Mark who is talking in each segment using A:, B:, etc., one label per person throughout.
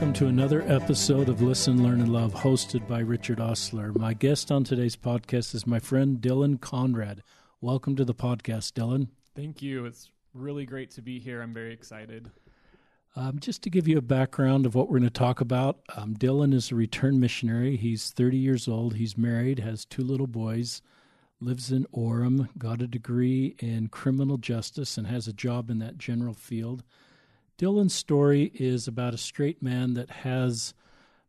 A: welcome to another episode of Listen, Learn, and Love, hosted by Richard Ostler. My guest on today's podcast is my friend Dylan Conrad. Welcome to the podcast, Dylan.
B: Thank you. It's really great to be here. I'm very excited.
A: Um, just to give you a background of what we're going to talk about, um, Dylan is a return missionary. He's 30 years old. He's married, has two little boys, lives in Orem, got a degree in criminal justice, and has a job in that general field. Dylan's story is about a straight man that has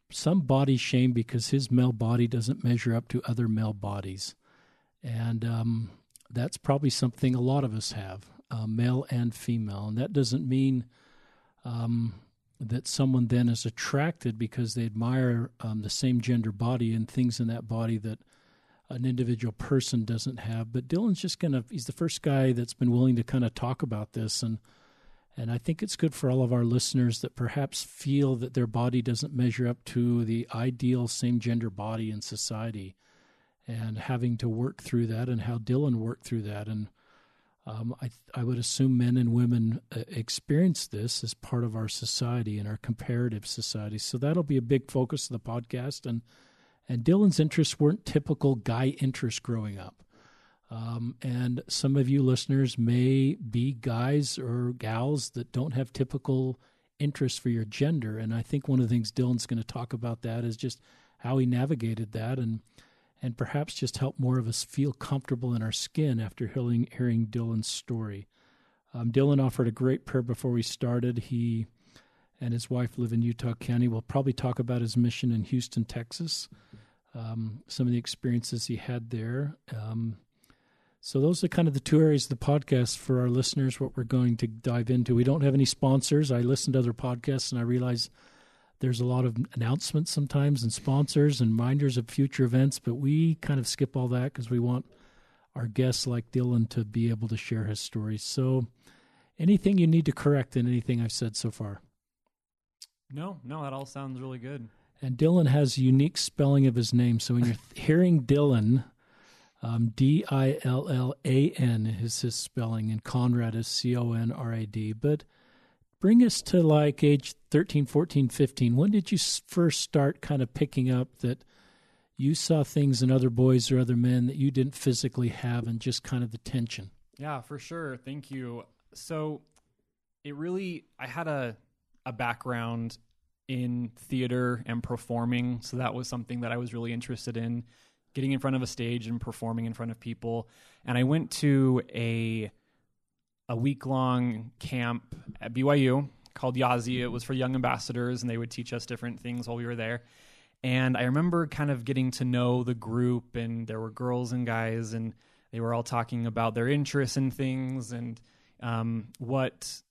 A: some body shame because his male body doesn't measure up to other male bodies. And um, that's probably something a lot of us have, uh, male and female. And that doesn't mean um, that someone then is attracted because they admire um, the same gender body and things in that body that an individual person doesn't have. But Dylan's just going to, he's the first guy that's been willing to kind of talk about this. And and I think it's good for all of our listeners that perhaps feel that their body doesn't measure up to the ideal same gender body in society and having to work through that and how Dylan worked through that. And um, I, I would assume men and women uh, experience this as part of our society and our comparative society. So that'll be a big focus of the podcast. And, and Dylan's interests weren't typical guy interests growing up. Um, and some of you listeners may be guys or gals that don't have typical interests for your gender. And I think one of the things Dylan's going to talk about that is just how he navigated that and and perhaps just help more of us feel comfortable in our skin after hearing, hearing Dylan's story. Um, Dylan offered a great prayer before we started. He and his wife live in Utah County. We'll probably talk about his mission in Houston, Texas, um, some of the experiences he had there. Um, so those are kind of the two areas of the podcast for our listeners. What we're going to dive into. We don't have any sponsors. I listen to other podcasts and I realize there's a lot of announcements sometimes and sponsors and reminders of future events, but we kind of skip all that because we want our guests like Dylan to be able to share his story. So, anything you need to correct in anything I've said so far?
B: No, no, that all sounds really good.
A: And Dylan has a unique spelling of his name. So when you're hearing Dylan, um, D I L L A N is his spelling, and Conrad is C O N R A D. But bring us to like age 13, 14, 15. When did you first start kind of picking up that you saw things in other boys or other men that you didn't physically have and just kind of the tension?
B: Yeah, for sure. Thank you. So it really, I had a, a background in theater and performing. So that was something that I was really interested in getting in front of a stage and performing in front of people. And I went to a a week long camp at BYU called Yazi. It was for young ambassadors, and they would teach us different things while we were there. And I remember kind of getting to know the group, and there were girls and guys, and they were all talking about their interests in things and um, what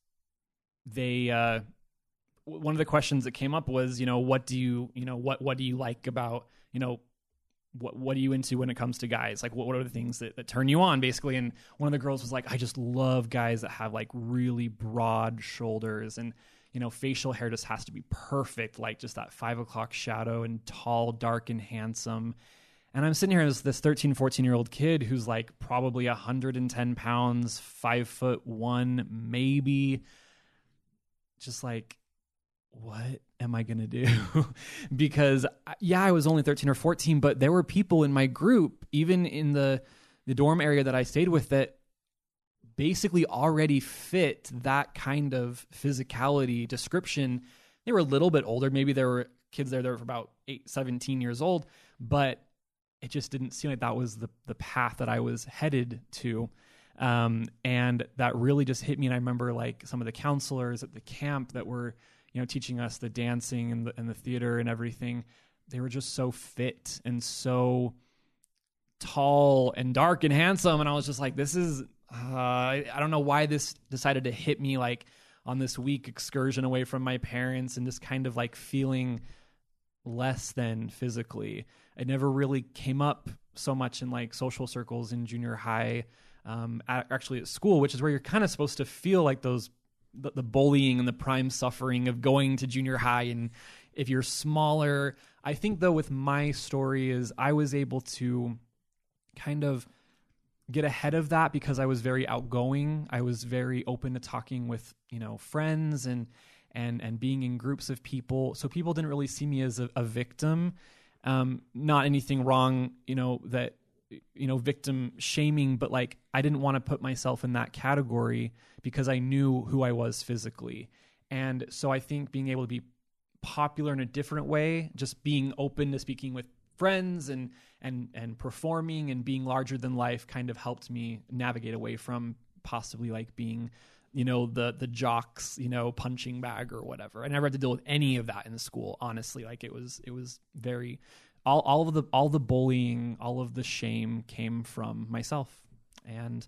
B: they. Uh, one of the questions that came up was, you know, what do you, you know, what what do you like about, you know, what what are you into when it comes to guys? Like what what are the things that, that turn you on basically? And one of the girls was like, I just love guys that have like really broad shoulders and you know, facial hair just has to be perfect, like just that five o'clock shadow and tall, dark, and handsome. And I'm sitting here as this 13, 14 year old kid who's like probably 110 pounds, five foot one, maybe. Just like, what am I going to do? because yeah, I was only 13 or 14, but there were people in my group, even in the the dorm area that I stayed with that basically already fit that kind of physicality description. They were a little bit older, maybe there were kids there that were about 8 17 years old, but it just didn't seem like that was the the path that I was headed to. Um, and that really just hit me and I remember like some of the counselors at the camp that were you know, teaching us the dancing and the, and the theater and everything, they were just so fit and so tall and dark and handsome. And I was just like, this is, uh, I, I don't know why this decided to hit me like on this week excursion away from my parents and just kind of like feeling less than physically. It never really came up so much in like social circles in junior high, um, actually at school, which is where you're kind of supposed to feel like those the, the bullying and the prime suffering of going to junior high and if you're smaller i think though with my story is i was able to kind of get ahead of that because i was very outgoing i was very open to talking with you know friends and and and being in groups of people. So people didn't really see me as a, a victim. Um, not anything wrong, you know, that you know victim shaming but like i didn't want to put myself in that category because i knew who i was physically. And so i think being able to be popular in a different way just being open to speaking with friends and and and performing and being larger than life kind of helped me navigate away from possibly like being you know the the jocks you know punching bag or whatever. I never had to deal with any of that in school honestly. Like it was it was very all all of the all the bullying, all of the shame came from myself. And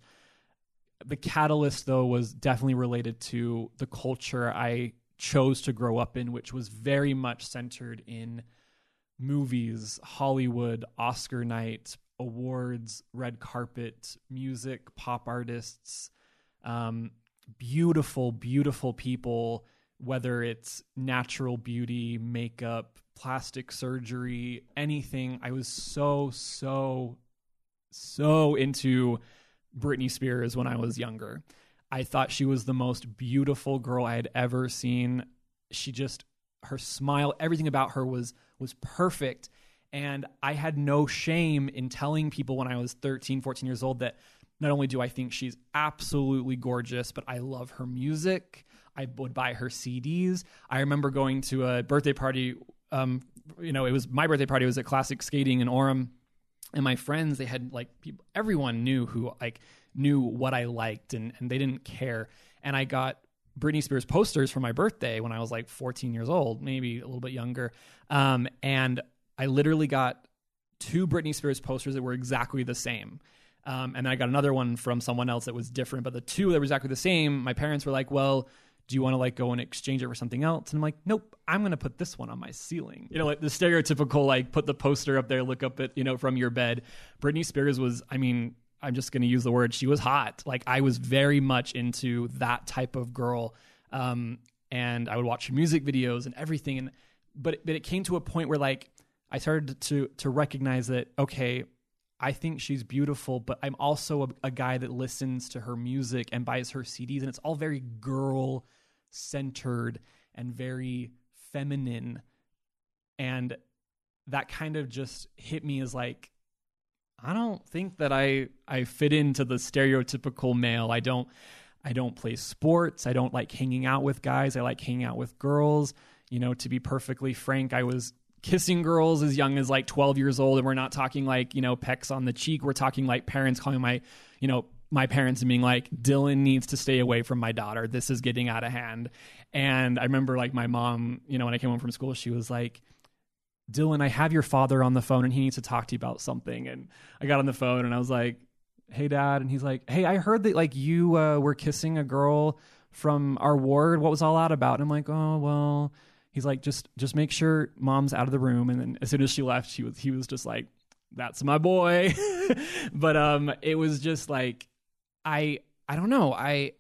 B: the catalyst though was definitely related to the culture I chose to grow up in, which was very much centered in movies, Hollywood, Oscar night, awards, red carpet, music, pop artists, um, beautiful, beautiful people, whether it's natural beauty, makeup, plastic surgery, anything. I was so, so, so into Britney Spears when I was younger. I thought she was the most beautiful girl I had ever seen. She just her smile, everything about her was was perfect. And I had no shame in telling people when I was 13, 14 years old that not only do I think she's absolutely gorgeous, but I love her music. I would buy her CDs. I remember going to a birthday party um, you know, it was my birthday party. It was at Classic Skating in Orem, and my friends they had like people. Everyone knew who like knew what I liked, and and they didn't care. And I got Britney Spears posters for my birthday when I was like 14 years old, maybe a little bit younger. Um, and I literally got two Britney Spears posters that were exactly the same. Um, and then I got another one from someone else that was different, but the two that were exactly the same, my parents were like, well, do you want to like go and exchange it for something else? And I'm like, nope, I'm going to put this one on my ceiling. You know, like the stereotypical, like put the poster up there, look up at, you know, from your bed. Britney Spears was, I mean, I'm just going to use the word, she was hot. Like I was very much into that type of girl. Um, and I would watch music videos and everything. And, but, but it came to a point where like, I started to, to recognize that, okay, I think she's beautiful, but I'm also a, a, guy that listens to her music and buys her CDs, and it's all very girl centered and very feminine. And that kind of just hit me as like, I don't think that I I fit into the stereotypical male. I don't I don't play sports. I don't like hanging out with guys. I like hanging out with girls. You know, to be perfectly frank, I was kissing girls as young as like 12 years old and we're not talking like you know pecks on the cheek. We're talking like parents calling my you know my parents and being like dylan needs to stay away from my daughter. This is getting out of hand. And i remember like my mom you know when i came home from school she was like dylan i have your father on the phone and he needs to talk to you about something. And i got on the phone and i was like hey dad. And he's like hey i heard that like you uh, were kissing a girl from our ward. What was all that about? And i'm like oh well he's like, just just make sure mom's out of the room. And then as soon as she left, she was he was just like, that's my boy. but um, it was just like, I I don't know. I,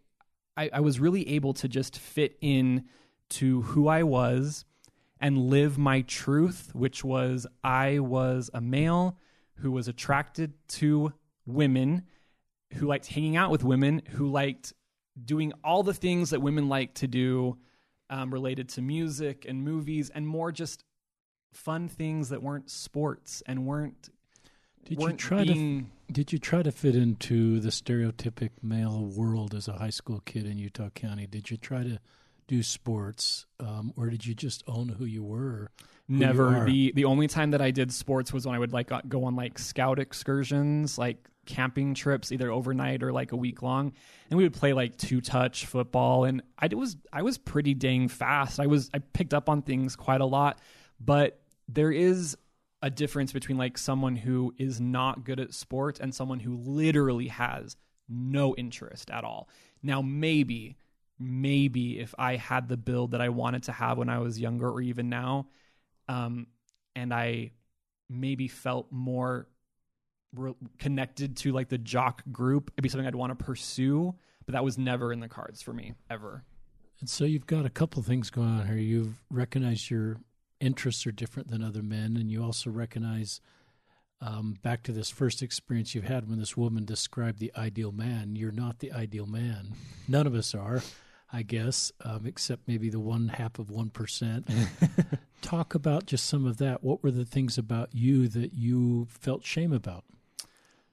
B: I I was really able to just fit in to who I was and live my truth, which was I was a male who was attracted to women, who liked hanging out with women, who liked doing all the things that women like to do um, related to music and movies and more just fun things that weren't sports and weren't.
A: Did
B: weren't
A: you try
B: being,
A: to Did you try to fit into the stereotypic male world as a high school kid in Utah County? Did you try to do sports, um, or did you just own who you were? Who
B: Never.
A: You
B: the The only time that I did sports was when I would like go on like scout excursions, like camping trips either overnight or like a week long and we would play like two touch football and I was I was pretty dang fast. I was I picked up on things quite a lot, but there is a difference between like someone who is not good at sports and someone who literally has no interest at all. Now maybe maybe if I had the build that I wanted to have when I was younger or even now um and I maybe felt more re- connected to like the jock group, it'd be something I'd want to pursue. But that was never in the cards for me ever.
A: And so you've got a couple things going on here. You've recognized your interests are different than other men, and you also recognize um, back to this first experience you've had when this woman described the ideal man. You're not the ideal man. None of us are. I guess, um, except maybe the one half of 1%. Talk about just some of that. What were the things about you that you felt shame about?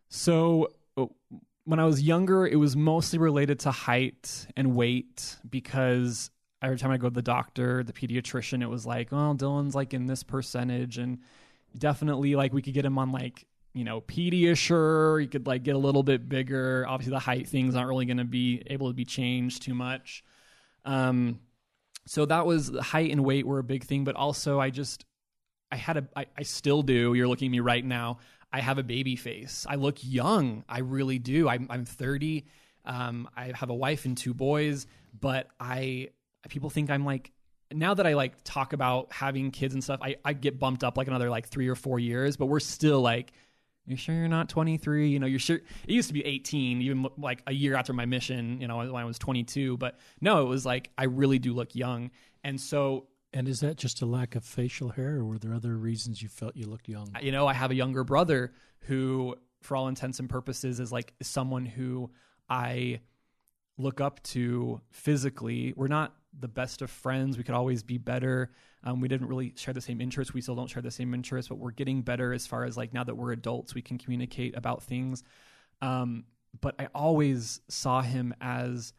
B: So, uh, when I was younger, it was mostly related to height and weight because every time I go to the doctor, the pediatrician, it was like, oh, Dylan's like in this percentage. And definitely, like, we could get him on like you know, Pediasure. You could like get a little bit bigger. Obviously, the height thing's not really going to be able to be changed too much. Um, so that was height and weight were a big thing, but also I just I had a I, I still do. You're looking at me right now. I have a baby face. I look young. I really do. I'm I'm 30. Um, I have a wife and two boys, but I people think I'm like now that I like talk about having kids and stuff, I, I get bumped up like another like three or four years, but we're still like you sure you're not 23 you know you're sure it used to be 18 even like a year after my mission you know when i was 22 but no it was like i really do look young and so
A: and is that just a lack of facial hair or were there other reasons you felt you looked young
B: you know i have a younger brother who for all intents and purposes is like someone who i look up to physically we're not the best of friends we could always be better um, we didn't really share the same interests. We still don't share the same interests, but we're getting better as far as like now that we're adults, we can communicate about things. Um, but I always saw him as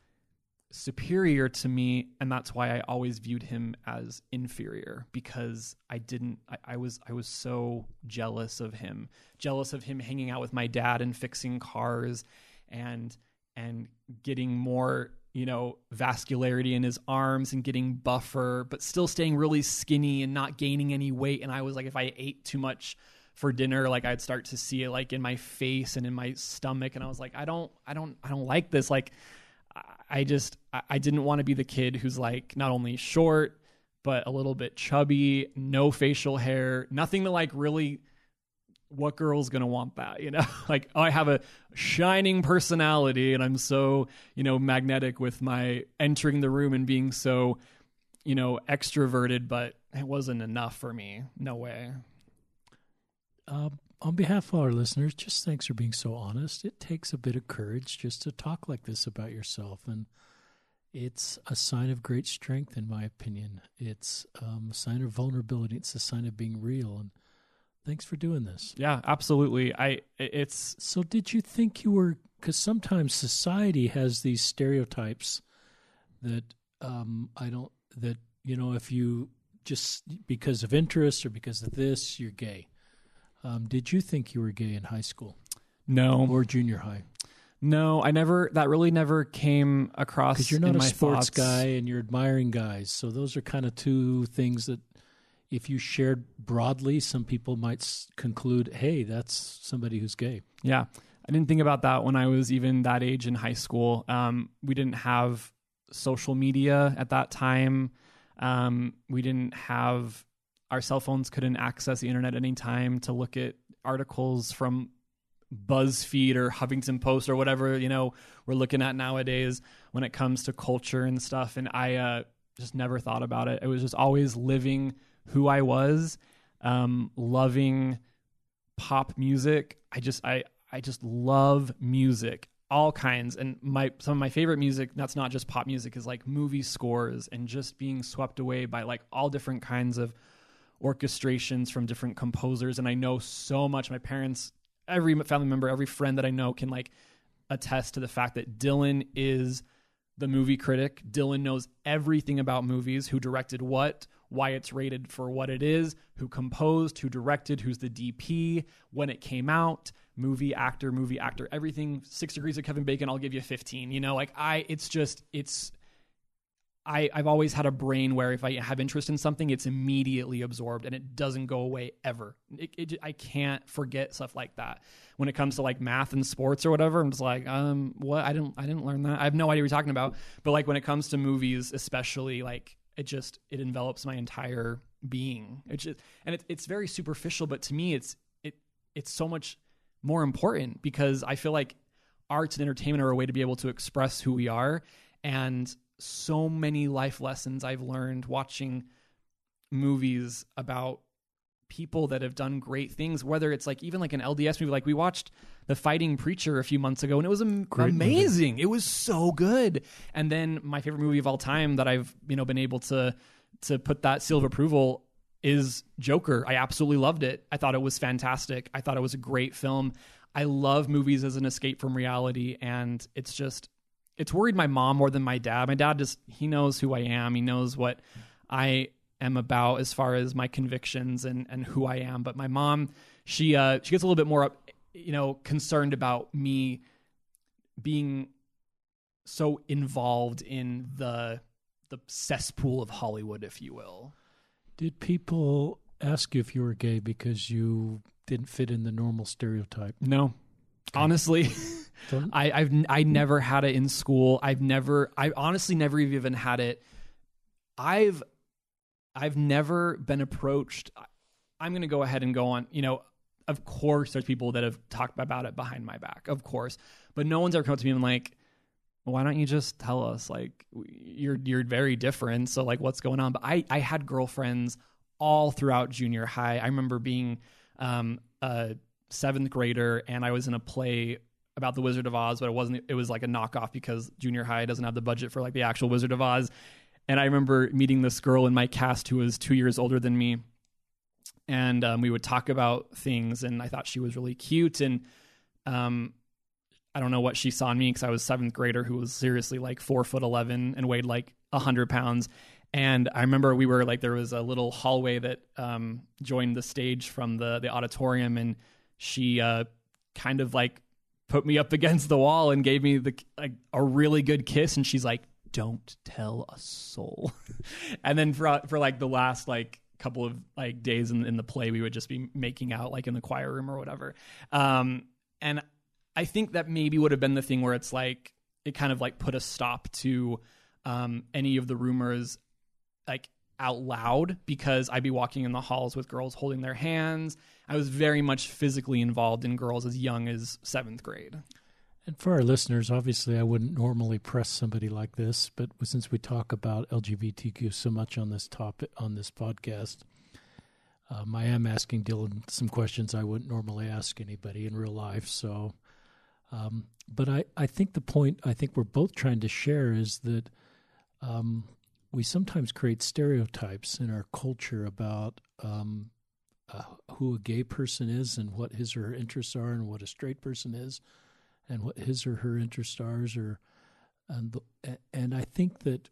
B: superior to me and that's why i always viewed him as inferior because i didn't I, I, was i was so jealous of him jealous of him hanging out with my dad and fixing cars and and getting more you know, vascularity in his arms and getting buffer, but still staying really skinny and not gaining any weight. And I was like, if I ate too much for dinner, like I'd start to see it like in my face and in my stomach. And I was like, I don't, I don't, I don't like this. Like, I just, I didn't want to be the kid who's like not only short, but a little bit chubby, no facial hair, nothing to like really what girl's gonna want that you know? Like oh, i have a shining personality and i'm so you know magnetic with my entering the room and being so you know extroverted but it wasn't enough for me. No way.
A: Uh, on behalf of our listeners just thanks for being so honest it takes a bit of courage just to talk like this about yourself and it's a sign of great strength in my opinion it's um, a sign of vulnerability it's a sign of being real and Thanks for doing this.
B: Yeah, absolutely. I it's
A: So did you think you were cuz sometimes society has these stereotypes that um I don't that you know if you just because of interest or because of this you're gay. Um, did you think you were gay in high school?
B: No.
A: Or junior high?
B: No, I never. That really never came across.
A: Because you're not
B: a
A: sports
B: thoughts.
A: guy and you're admiring guys, so those are kind of two things that if you shared broadly, some people might conclude, hey, that's somebody who's gay.
B: Yeah. I didn't think about that when I was even that age in high school. Um, we didn't have social media at that time. Um, we didn't have our cell phones couldn't access the internet anytime to look at articles from BuzzFeed or Huffington Post or whatever you know we're looking at nowadays when it comes to culture and stuff. And I uh, just never thought about it. It was just always living who I was, um, loving pop music. I just I I just love music, all kinds. And my some of my favorite music that's not just pop music is like movie scores and just being swept away by like all different kinds of orchestrations from different composers. And I know so much. My parents, every family member, every friend that I know can like attest to the fact that Dylan is the movie critic. Dylan knows everything about movies, who directed what, why it's rated for what it is, who composed, who directed, who's the DP, when it came out, movie actor, movie actor, everything. Six degrees of Kevin Bacon, I'll give you 15. You know, like I, it's just, it's, I, I've always had a brain where if I have interest in something, it's immediately absorbed and it doesn't go away ever. It, it, I can't forget stuff like that. When it comes to like math and sports or whatever, I'm just like, um, what? I didn't, I didn't learn that. I have no idea what you're talking about. But like when it comes to movies, especially, like it just it envelops my entire being. It just and it, it's very superficial, but to me, it's it it's so much more important because I feel like arts and entertainment are a way to be able to express who we are, and so many life lessons I've learned watching movies about people that have done great things. Whether it's like even like an LDS movie, like we watched The Fighting Preacher a few months ago, and it was am-
A: Great movie.
B: amazing. It was so good. And then my favorite movie of all time that I've you know been able to to put that seal of approval is Joker. I absolutely loved it. I thought it was fantastic. I thought it was a great film. I love movies as an escape from reality, and it's just it's worried my mom more than my dad. My dad just he knows who I am. He knows what I am about as far as my convictions and and who I am. But my mom, she uh she gets a little bit more up, you know, concerned about me being so involved in the the cesspool of Hollywood, if you will.
A: Did people ask you if you were gay because you didn't fit in the normal stereotype?
B: No, honestly,
A: Don't-
B: I, I've I never had it in school. I've never. I honestly never even had it. I've I've never been approached. I'm going to go ahead and go on. You know, of course, there's people that have talked about it behind my back, of course, but no one's ever come up to me and like, why don't you just tell us? Like, you're you're very different. So like, what's going on? But I I had girlfriends all throughout junior high. I remember being um, a seventh grader, and I was in a play about the Wizard of Oz, but it wasn't. It was like a knockoff because junior high doesn't have the budget for like the actual Wizard of Oz. And I remember meeting this girl in my cast who was two years older than me, and um, we would talk about things. And I thought she was really cute, and um, I don't know what she saw in me because I was seventh grader who was seriously like four foot eleven and weighed like a hundred pounds. And I remember we were like there was a little hallway that um, joined the stage from the the auditorium, and she uh, kind of like put me up against the wall and gave me the like a really good kiss. And she's like, "Don't tell a soul." and then for for like the last like couple of like days in, in the play, we would just be making out like in the choir room or whatever. Um, and I think that maybe would have been the thing where it's like it kind of like put a stop to um, any of the rumors like out loud because I'd be walking in the halls with girls holding their hands. I was very much physically involved in girls as young as seventh grade.
A: And for our listeners, obviously, I wouldn't normally press somebody like this, but since we talk about LGBTQ so much on this topic on this podcast, um, I am asking Dylan some questions I wouldn't normally ask anybody in real life. So, um, but I, I think the point I think we're both trying to share is that um, we sometimes create stereotypes in our culture about um, uh, who a gay person is and what his or her interests are, and what a straight person is and what his or her interests are, or and and I think that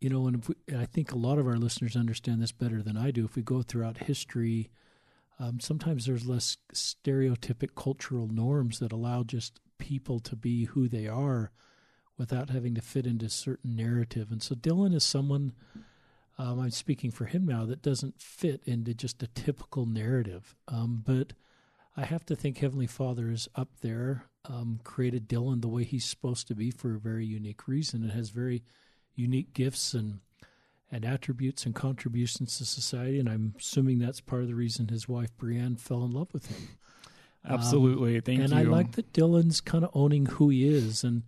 A: you know, and we, I think a lot of our listeners understand this better than I do. If we go throughout history, um, sometimes there's less stereotypic cultural norms that allow just people to be who they are without having to fit into certain narrative. And so Dylan is someone. Um, I'm speaking for him now that doesn't fit into just a typical narrative. Um, but I have to think Heavenly Father is up there, um, created Dylan the way he's supposed to be for a very unique reason. It has very unique gifts and and attributes and contributions to society. And I'm assuming that's part of the reason his wife Brienne fell in love with him.
B: Absolutely. Thank
A: and
B: you.
A: I like that Dylan's kind of owning who he is. And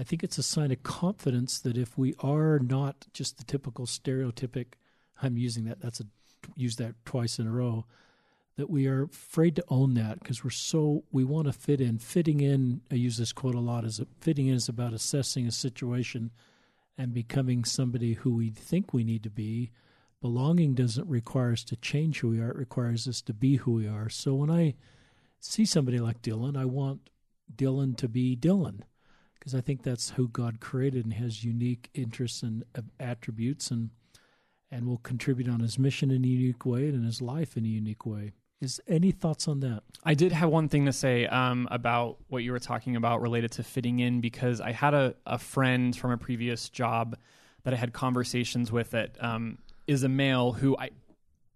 A: I think it's a sign of confidence that if we are not just the typical stereotypic, I'm using that, that's a, use that twice in a row, that we are afraid to own that because we're so, we want to fit in. Fitting in, I use this quote a lot, is fitting in is about assessing a situation and becoming somebody who we think we need to be. Belonging doesn't require us to change who we are, it requires us to be who we are. So when I, see somebody like Dylan, I want Dylan to be Dylan because I think that's who God created and has unique interests and uh, attributes and and will contribute on his mission in a unique way and in his life in a unique way. Is any thoughts on that?
B: I did have one thing to say um, about what you were talking about related to fitting in because I had a, a friend from a previous job that I had conversations with that um, is a male who I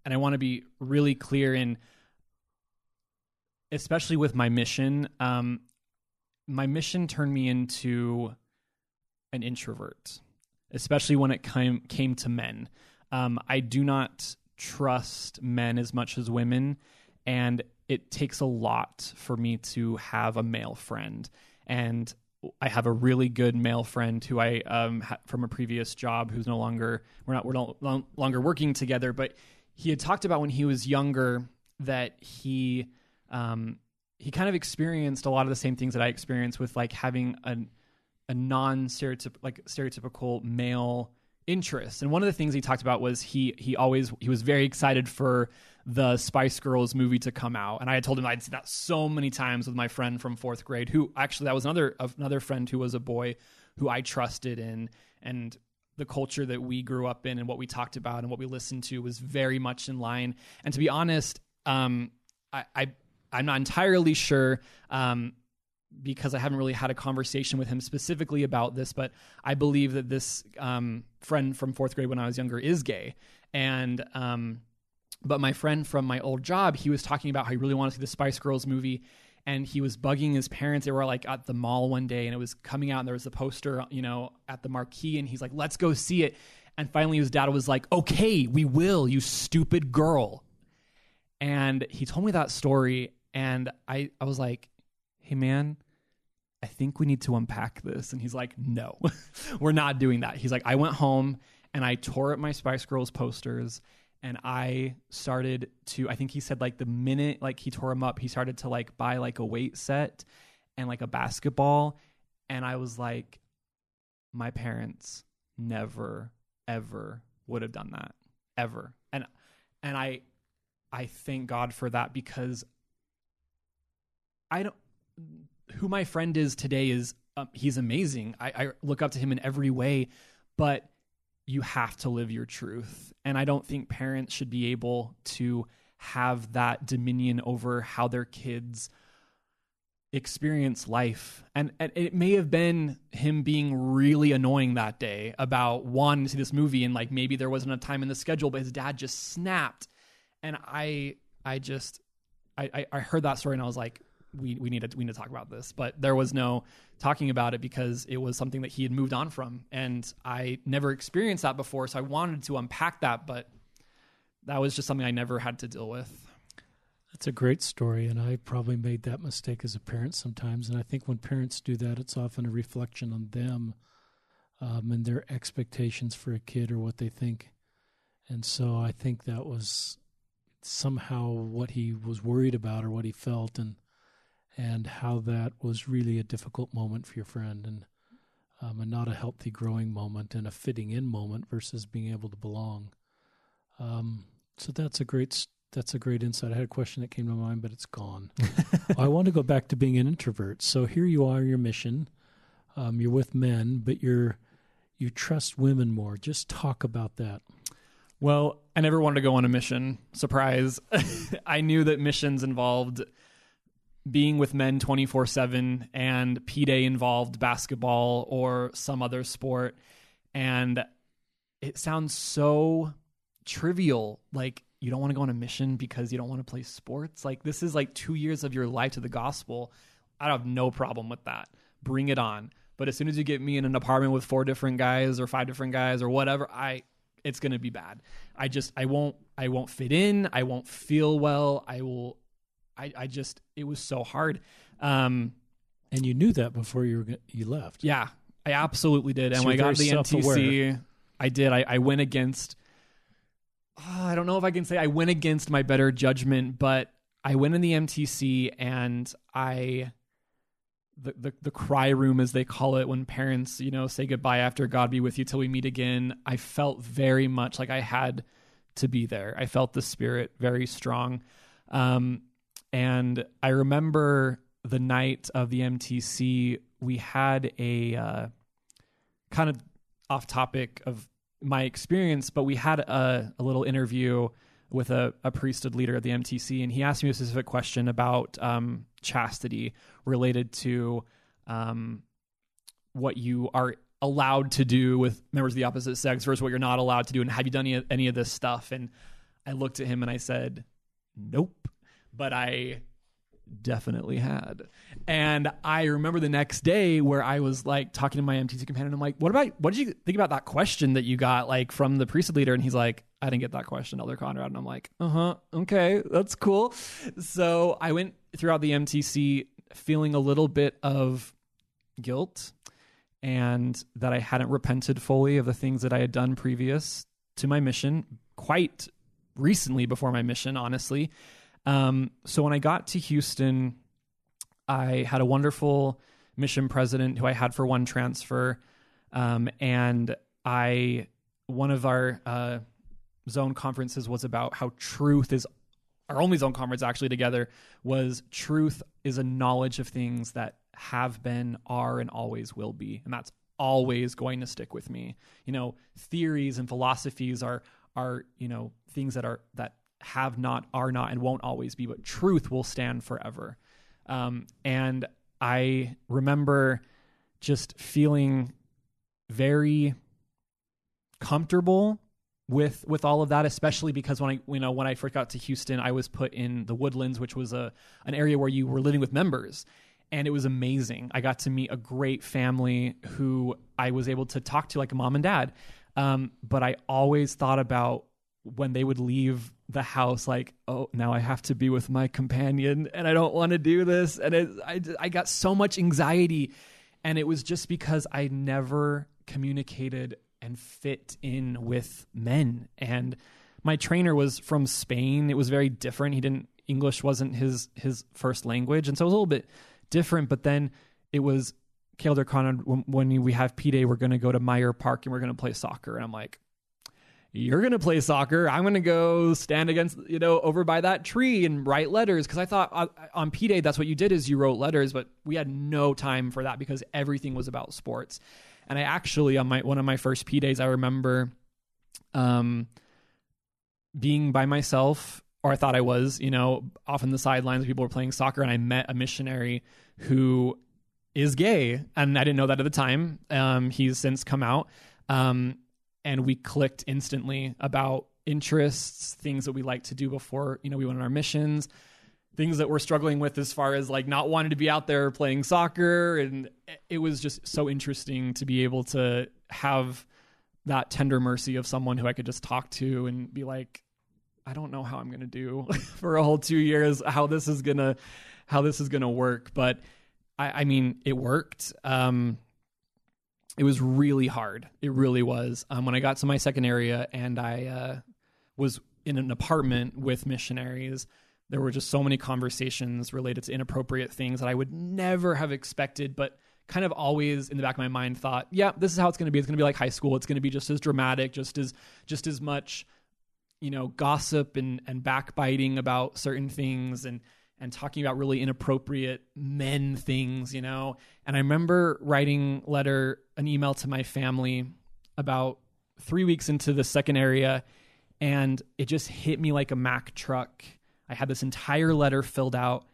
B: and I want to be really clear in especially with my mission um, my mission turned me into an introvert especially when it came came to men. Um, I do not trust men as much as women and it takes a lot for me to have a male friend. And I have a really good male friend who I um ha- from a previous job who's no longer we're not we're no, no longer working together but he had talked about when he was younger that he um, he kind of experienced a lot of the same things that I experienced with like having a a non stereotypical like stereotypical male interest. And one of the things he talked about was he he always he was very excited for the Spice Girls movie to come out. And I had told him I'd seen that so many times with my friend from fourth grade, who actually that was another another friend who was a boy who I trusted in and the culture that we grew up in and what we talked about and what we listened to was very much in line. And to be honest, um, I, I I'm not entirely sure um, because I haven't really had a conversation with him specifically about this, but I believe that this um, friend from fourth grade when I was younger is gay. And, um, but my friend from my old job, he was talking about how he really wanted to see the Spice Girls movie. And he was bugging his parents. They were like at the mall one day and it was coming out and there was a poster, you know, at the marquee. And he's like, let's go see it. And finally his dad was like, okay, we will, you stupid girl. And he told me that story. And I, I was like, hey, man, I think we need to unpack this. And he's like, no, we're not doing that. He's like, I went home and I tore up my Spice Girls posters and I started to, I think he said like the minute like he tore them up, he started to like buy like a weight set and like a basketball. And I was like, my parents never, ever would have done that ever. And, and I, I thank God for that because I don't, who my friend is today is um, he's amazing. I, I look up to him in every way, but you have to live your truth. And I don't think parents should be able to have that dominion over how their kids experience life. And, and, it may have been him being really annoying that day about wanting to see this movie and like maybe there wasn't a time in the schedule, but his dad just snapped. And I I just I, I heard that story and I was like, we we need to we need to talk about this. But there was no talking about it because it was something that he had moved on from, and I never experienced that before. So I wanted to unpack that, but that was just something I never had to deal with.
A: That's a great story, and I probably made that mistake as a parent sometimes. And I think when parents do that, it's often a reflection on them um, and their expectations for a kid or what they think. And so I think that was somehow what he was worried about or what he felt, and and how that was really a difficult moment for your friend and um, and not a healthy growing moment and a fitting in moment versus being able to belong. Um, so that's a great that's a great insight. I had a question that came to mind, but it's gone. I want to go back to being an introvert. So here you are, your mission. Um, you're with men, but you're you trust women more. Just talk about that.
B: Well, I never wanted to go on a mission. Surprise! I knew that missions involved being with men 24 7 and P Day involved basketball or some other sport. And it sounds so trivial. Like, you don't want to go on a mission because you don't want to play sports. Like, this is like two years of your life to the gospel. I have no problem with that. Bring it on. But as soon as you get me in an apartment with four different guys or five different guys or whatever, I it's going to be bad. I just I won't I won't fit in. I won't feel well. I will I, I just it was so hard. Um,
A: and you knew that before you were you left.
B: Yeah, I absolutely did. And so when I got to the MTC, I did. I, I went against. Oh, I don't know if I can say I went against my better judgment, but I went in the MTC and I. The, the the cry room as they call it when parents you know say goodbye after God be with you till we meet again. I felt very much like I had to be there. I felt the spirit very strong. Um, and I remember the night of the MTC, we had a uh, kind of off topic of my experience, but we had a, a little interview with a, a, priesthood leader at the MTC, and he asked me a specific question about um, chastity related to um, what you are allowed to do with members of the opposite sex versus what you're not allowed to do, and have you done any, any of this stuff? And I looked at him and I said, "Nope." but I definitely had. And I remember the next day where I was like talking to my MTC companion. I'm like, what about, what did you think about that question that you got like from the priesthood leader? And he's like, I didn't get that question, Elder Conrad. And I'm like, uh huh, okay, that's cool. So I went throughout the MTC feeling a little bit of guilt and that I hadn't repented fully of the things that I had done previous to my mission. Quite recently before my mission, honestly. Um, so when I got to Houston, I had a wonderful mission president who I had for one transfer. Um, and I, one of our uh, zone conferences was about how truth is our only zone conference actually together was truth is a knowledge of things that have been, are, and always will be. And that's always going to stick with me. You know, theories and philosophies are are, you know, things that are that have not, are not, and won't always be, but truth will stand forever. Um, and I remember just feeling very comfortable with with all of that especially because when I you know when I first got to Houston I was put in the Woodlands which was a an area where you were living with members. And it was amazing. I got to meet a great family who I was able to talk to like a mom and dad. Um, but I always thought about when they would leave the house like oh now i have to be with my companion and i don't want to do this. And it, I, I got so much anxiety. And it was just because i never communicated and fit in with men and my trainer was from spain it was very different he didn't english wasn't his his first language and so it was a little bit different but then it was Caleb Conrad, when, when we have P Day, we're going to go to Meyer Park and we're going to play soccer. And I'm like, you're going to play soccer. I'm going to go stand against, you know, over by that tree and write letters. Cause I thought on, on P Day, that's what you did is you wrote letters, but we had no time for that because everything was about sports. And I actually, on my, one of my first P Days, I remember, um, being by myself, or I thought I was, you know, off in the sidelines, people were playing soccer and I met a missionary who is gay. And I didn't know that at the time. Um, he's since come out. Um, and we clicked instantly about interests, things that we like to do before, you know, we went on our missions, things that we're struggling with as far as like not wanting to be out there playing soccer. And it was just so interesting to be able to have that tender mercy of someone who I could just talk to and be like, I don't know how I'm going to do for a whole two years, how this is going to, how this is going to work. But I, I mean, it worked. Um, it was really hard. It really was. Um, when I got to my second area and I uh, was in an apartment with missionaries, there were just so many conversations related to inappropriate things that I would never have expected, but kind of always in the back of my mind thought, yeah, this is how it's going to be. It's going to be like high school. It's going to be just as dramatic, just as just as much, you know, gossip and and backbiting about certain things and and talking about really inappropriate men things, you know. And I remember writing letter an email to my family about 3 weeks into the second area and it just hit me like a Mack truck. I had this entire letter filled out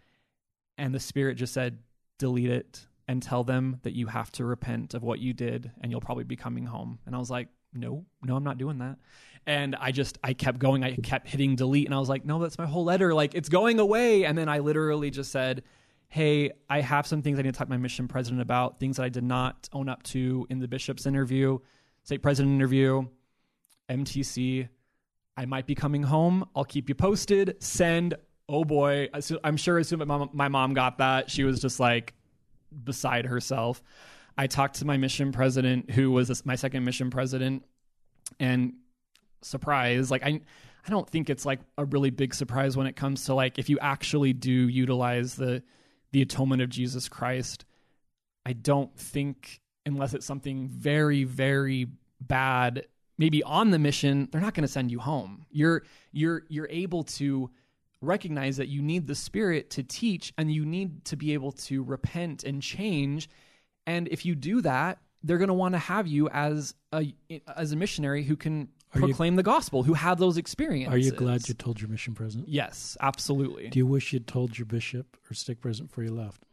B: and the spirit just said delete it and tell them that you have to repent of what you did and you'll probably be coming home. And I was like, no, no, I'm not doing that and I just I kept going. I kept hitting delete, and I was like, no, that's my whole letter. Like it's going away. And then I literally just said, hey, I have some things I need to talk to my mission president about. Things that I did not own up to in the bishop's interview, stake president interview, MTC. I might be coming home. I'll keep you posted. Send. Oh boy, I'm sure as soon as my mom, got that, she was just like beside herself. I talked to my mission president, who was my second mission president, and surprise. Like I I don't think it's like a really big surprise when it comes to like if you actually do utilize the the atonement of Jesus Christ. I don't think unless it's something very very bad maybe on the mission they're not going to send you home. You're you're you're able to recognize that you need the spirit to teach and you need to be able to repent and change and if you do that they're going to want to have you as a as a missionary who can are proclaim you, the gospel, who have those experiences.
A: Are you glad you told your mission president?
B: Yes, absolutely.
A: Do you wish you'd told your bishop or stake president before you left?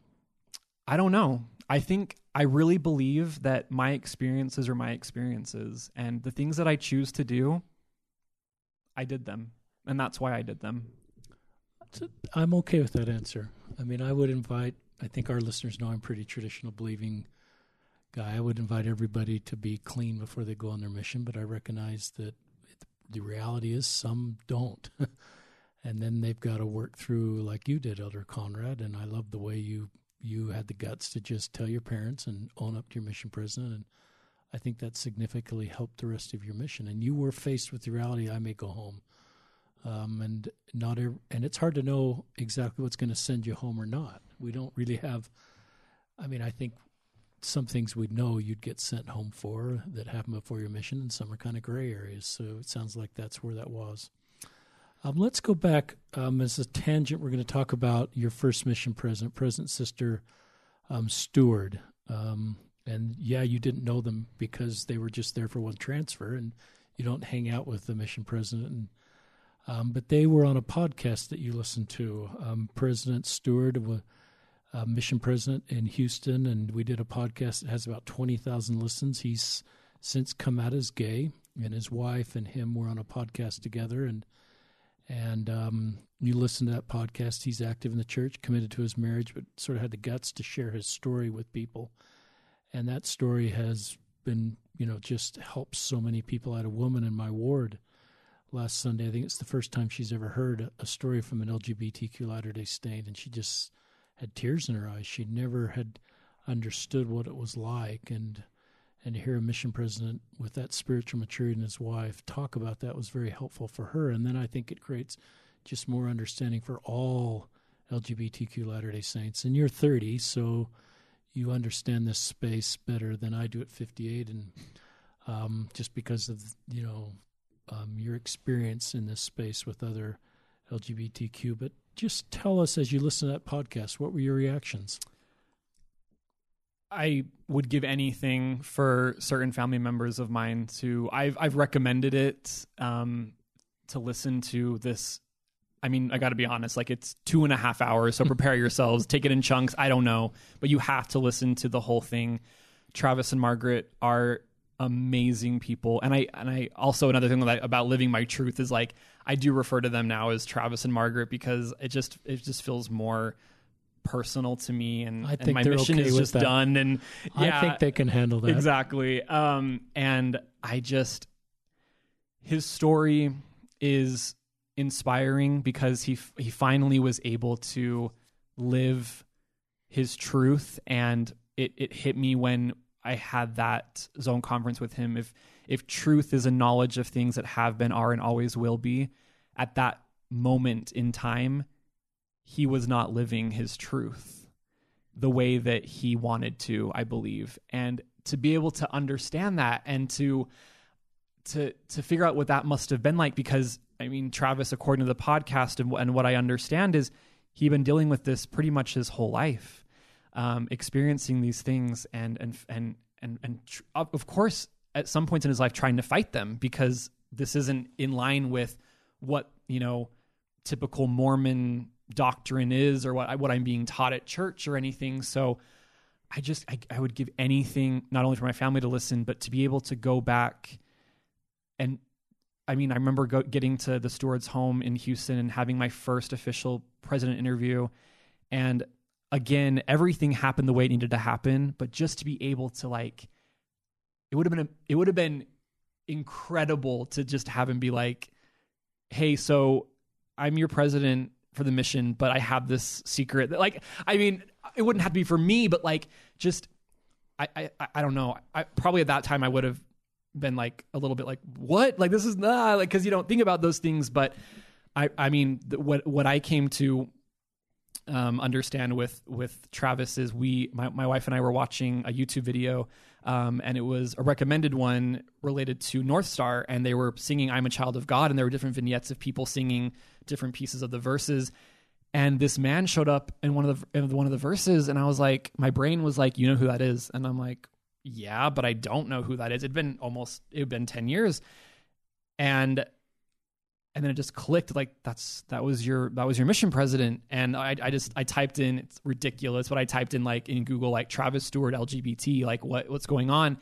B: I don't know. I think I really believe that my experiences are my experiences, and the things that I choose to do, I did them, and that's why I did them.
A: I'm okay with that answer. I mean, I would invite. I think our listeners know I'm pretty traditional believing guy. I would invite everybody to be clean before they go on their mission, but I recognize that the reality is some don't. and then they've got to work through like you did, Elder Conrad. And I love the way you you had the guts to just tell your parents and own up to your mission president. And I think that significantly helped the rest of your mission. And you were faced with the reality I may go home. um, and not and it's hard to know exactly what's going to send you home or not. We don't really have. I mean, I think some things we'd know you'd get sent home for that happened before your mission, and some are kind of gray areas. So it sounds like that's where that was. Um, let's go back um, as a tangent. We're going to talk about your first mission president, President Sister um, Steward. Um, and yeah, you didn't know them because they were just there for one transfer, and you don't hang out with the mission president. And, um, but they were on a podcast that you listened to. Um, president Steward, a mission president in Houston, and we did a podcast that has about twenty thousand listens. He's since come out as gay, and his wife and him were on a podcast together, and and um, you listen to that podcast. He's active in the church, committed to his marriage, but sort of had the guts to share his story with people. And that story has been, you know, just helped so many people. I had a woman in my ward last Sunday. I think it's the first time she's ever heard a story from an LGBTQ Latter day Saint, and she just had tears in her eyes. She never had understood what it was like. And and to hear a mission president with that spiritual maturity and his wife talk about that was very helpful for her. And then I think it creates just more understanding for all LGBTQ Latter day Saints. And you're 30, so you understand this space better than I do at 58. And um, just because of, you know, um, your experience in this space with other LGBTQ. But just tell us as you listen to that podcast, what were your reactions?
B: I would give anything for certain family members of mine to. I've I've recommended it um, to listen to this. I mean, I got to be honest. Like it's two and a half hours, so prepare yourselves. Take it in chunks. I don't know, but you have to listen to the whole thing. Travis and Margaret are amazing people, and I and I also another thing that I, about living my truth is like I do refer to them now as Travis and Margaret because it just it just feels more personal to me and,
A: I think
B: and my mission
A: okay
B: is just
A: that.
B: done and yeah,
A: I think they can handle that.
B: exactly um and i just his story is inspiring because he he finally was able to live his truth and it it hit me when i had that zone conference with him if if truth is a knowledge of things that have been are and always will be at that moment in time he was not living his truth the way that he wanted to, I believe. And to be able to understand that and to to to figure out what that must have been like because I mean Travis according to the podcast and, and what I understand is he'd been dealing with this pretty much his whole life. Um, experiencing these things and and and and and tr- of course at some points in his life trying to fight them because this isn't in line with what you know typical Mormon doctrine is or what I, what I'm being taught at church or anything. So I just I, I would give anything not only for my family to listen, but to be able to go back and I mean I remember go, getting to the steward's home in Houston and having my first official president interview, and again everything happened the way it needed to happen, but just to be able to like it would have been a, it would have been incredible to just have him be like, hey, so I'm your president for the mission, but I have this secret. That, like, I mean, it wouldn't have to be for me, but like, just I, I, I don't know. I probably at that time I would have been like a little bit like, what? Like, this is not like because you don't think about those things. But I, I mean, the, what what I came to um, understand with with Travis is we my my wife and I were watching a YouTube video. Um, and it was a recommended one related to North Star, and they were singing "I'm a Child of God," and there were different vignettes of people singing different pieces of the verses. And this man showed up in one of the in one of the verses, and I was like, my brain was like, "You know who that is?" And I'm like, "Yeah, but I don't know who that is." It'd been almost it'd been ten years, and and then it just clicked like that's that was your that was your mission president. And I, I just i typed in it's ridiculous but i typed in like in google like travis stewart lgbt like what what's going on?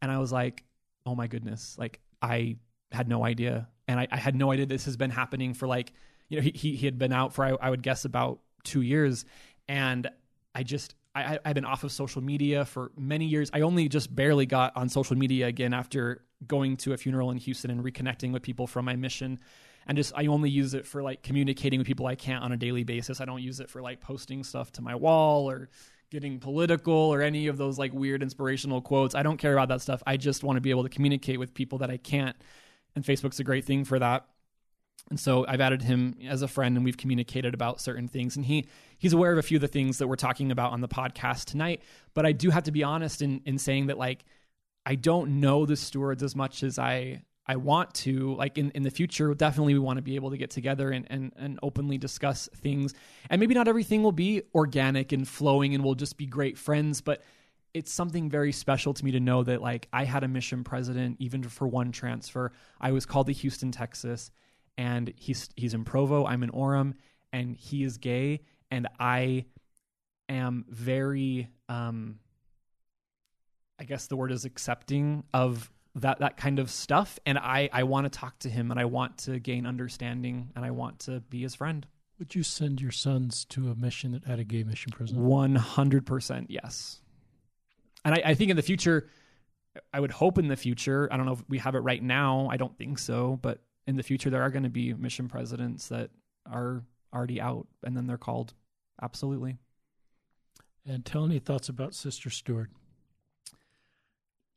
B: And i was like oh my goodness like i had no idea. And i, I had no idea this has been happening for like you know he, he, he had been out for I, I would guess about two years. And i just I, I've been off of social media for many years. I only just barely got on social media again after going to a funeral in Houston and reconnecting with people from my mission. And just, I only use it for like communicating with people I can't on a daily basis. I don't use it for like posting stuff to my wall or getting political or any of those like weird inspirational quotes. I don't care about that stuff. I just want to be able to communicate with people that I can't. And Facebook's a great thing for that. And so I've added him as a friend and we've communicated about certain things. And he he's aware of a few of the things that we're talking about on the podcast tonight, but I do have to be honest in in saying that like I don't know the stewards as much as I I want to. Like in, in the future definitely we want to be able to get together and, and and openly discuss things. And maybe not everything will be organic and flowing and we'll just be great friends but it's something very special to me to know that like I had a mission president even for one transfer. I was called to Houston Texas and he's he's in Provo I'm in Orem and he is gay and I am very um I guess the word is accepting of that that kind of stuff and i i want to talk to him and i want to gain understanding and i want to be his friend.
A: Would you send your sons to a mission that had a gay mission president
B: 100% yes. And I, I think in the future i would hope in the future i don't know if we have it right now i don't think so but in the future there are going to be mission presidents that are already out and then they're called. Absolutely.
A: And tell any thoughts about sister stewart.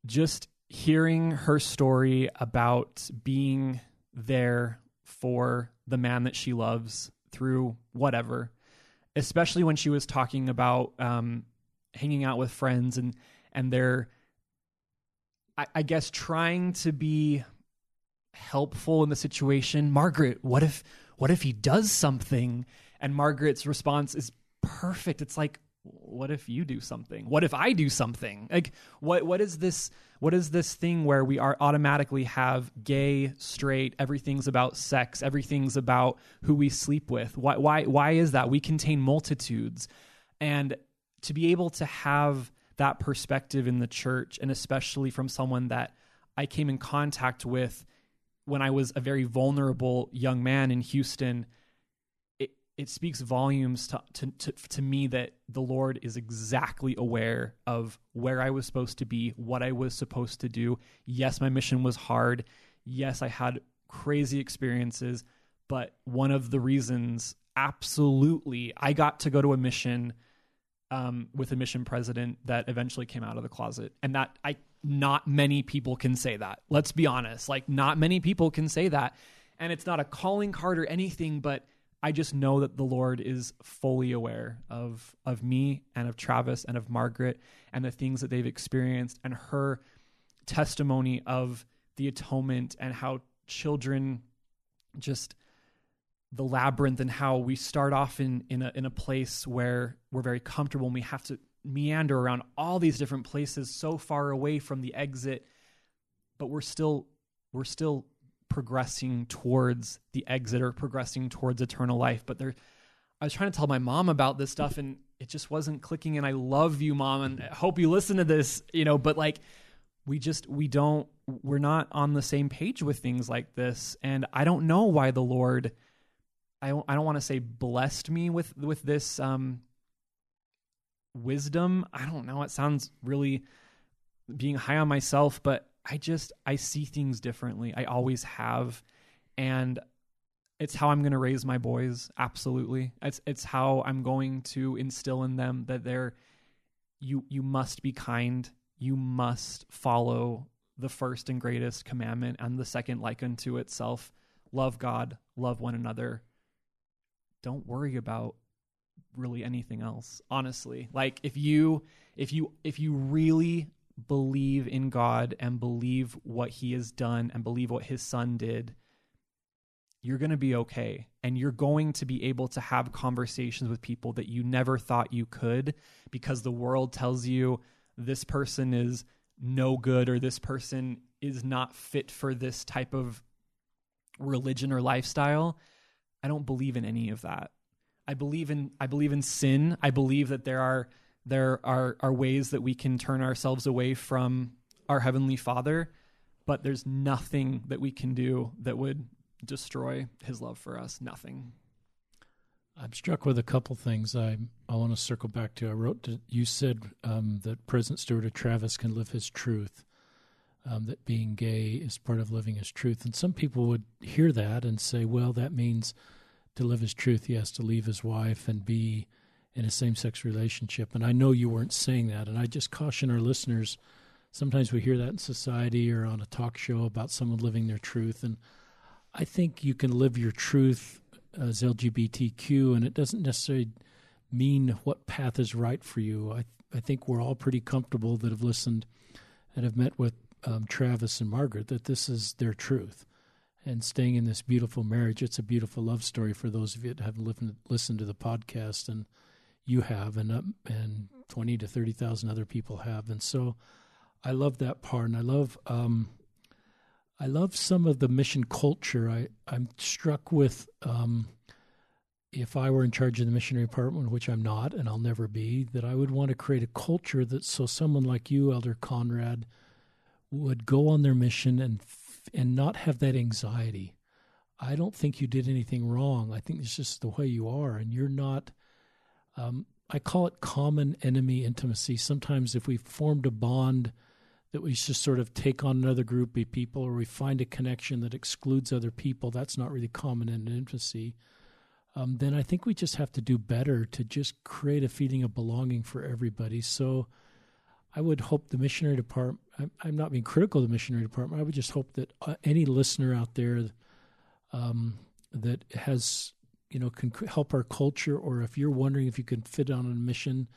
B: Just hearing her story about being there for the man that she loves through whatever, especially when she was talking about um, hanging out with friends and and they're, I, I guess, trying to be helpful in the situation. Margaret, what if what if he does something? And Margaret's response is perfect. It's like, what if you do something? What if I do something? Like, what what is this? what is this thing where we are automatically have gay, straight, everything's about sex, everything's about who we sleep with? Why why why is that? We contain multitudes. And to be able to have that perspective in the church and especially from someone that I came in contact with when I was a very vulnerable young man in Houston it it speaks volumes to, to, to, to, me that the Lord is exactly aware of where I was supposed to be, what I was supposed to do. Yes, my mission was hard. Yes, I had crazy experiences. But one of the reasons, absolutely, I got to go to a mission um, with a mission president that eventually came out of the closet. And that I, not many people can say that. Let's be honest. Like, not many people can say that. And it's not a calling card or anything, but I just know that the Lord is fully aware of of me and of Travis and of Margaret and the things that they've experienced and her testimony of the atonement and how children just the labyrinth and how we start off in in a in a place where we're very comfortable and we have to meander around all these different places so far away from the exit but we're still we're still progressing towards the exit or progressing towards eternal life. But there, I was trying to tell my mom about this stuff and it just wasn't clicking. And I love you, mom, and I hope you listen to this, you know, but like, we just, we don't, we're not on the same page with things like this. And I don't know why the Lord, I don't, I don't want to say blessed me with, with this, um, wisdom. I don't know. It sounds really being high on myself, but I just I see things differently. I always have and it's how I'm going to raise my boys absolutely. It's it's how I'm going to instill in them that they're you you must be kind. You must follow the first and greatest commandment and the second like unto itself. Love God, love one another. Don't worry about really anything else honestly like if you if you if you really believe in God and believe what he has done and believe what his son did, you're going to be okay. And you're going to be able to have conversations with people that you never thought you could because the world tells you this person is no good or this person is not fit for this type of religion or lifestyle. I don't believe in any of that. I believe in I believe in sin. I believe that there are there are, are ways that we can turn ourselves away from our Heavenly Father, but there's nothing that we can do that would destroy His love for us. Nothing.
A: I'm struck with a couple things I I want to circle back to. I wrote to, you said um, that President Stewart of Travis can live his truth, um, that being gay is part of living his truth. And some people would hear that and say, well, that means to live his truth, he has to leave his wife and be in a same sex relationship. And I know you weren't saying that. And I just caution our listeners sometimes we hear that in society or on a talk show about someone living their truth. And I think you can live your truth as LGBTQ, and it doesn't necessarily mean what path is right for you. I I think we're all pretty comfortable that have listened and have met with um, Travis and Margaret that this is their truth. And staying in this beautiful marriage, it's a beautiful love story for those of you that have listened to the podcast, and you have, and uh, and twenty to thirty thousand other people have, and so I love that part, and I love um, I love some of the mission culture. I I'm struck with um, if I were in charge of the missionary department, which I'm not, and I'll never be, that I would want to create a culture that so someone like you, Elder Conrad, would go on their mission and and not have that anxiety. I don't think you did anything wrong. I think it's just the way you are, and you're not. Um, I call it common enemy intimacy. Sometimes, if we've formed a bond that we just sort of take on another group of people, or we find a connection that excludes other people, that's not really common enemy intimacy um, then I think we just have to do better to just create a feeling of belonging for everybody. So I would hope the missionary department, I'm, not being critical of the missionary department, I would just hope that uh, any listener out there um, that has, you know, can help our culture, or if you're wondering if you can fit on a mission,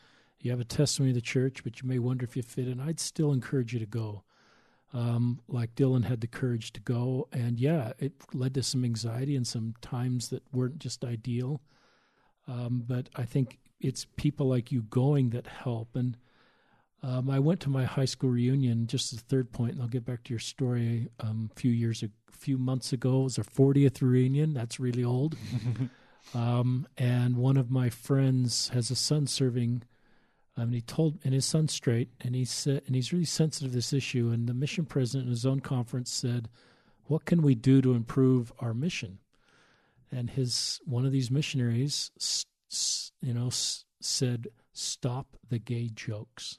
A: you have a testimony of the church, but you may wonder if you fit in, I'd still encourage you to go um, like Dylan had the courage to go. And yeah, it led to some anxiety and some times that weren't just ideal. Um, but I think it's people like you going that help. And um, I went to my high school reunion, just as a third point, and I'll get back to your story. Um, a few years, a few months ago, it was our 40th reunion. That's really old. um, and one of my friends has a son serving um, and he told, and his son's straight, and he said, and he's really sensitive to this issue. And the mission president in his zone conference said, "What can we do to improve our mission?" And his one of these missionaries, you know, said, "Stop the gay jokes."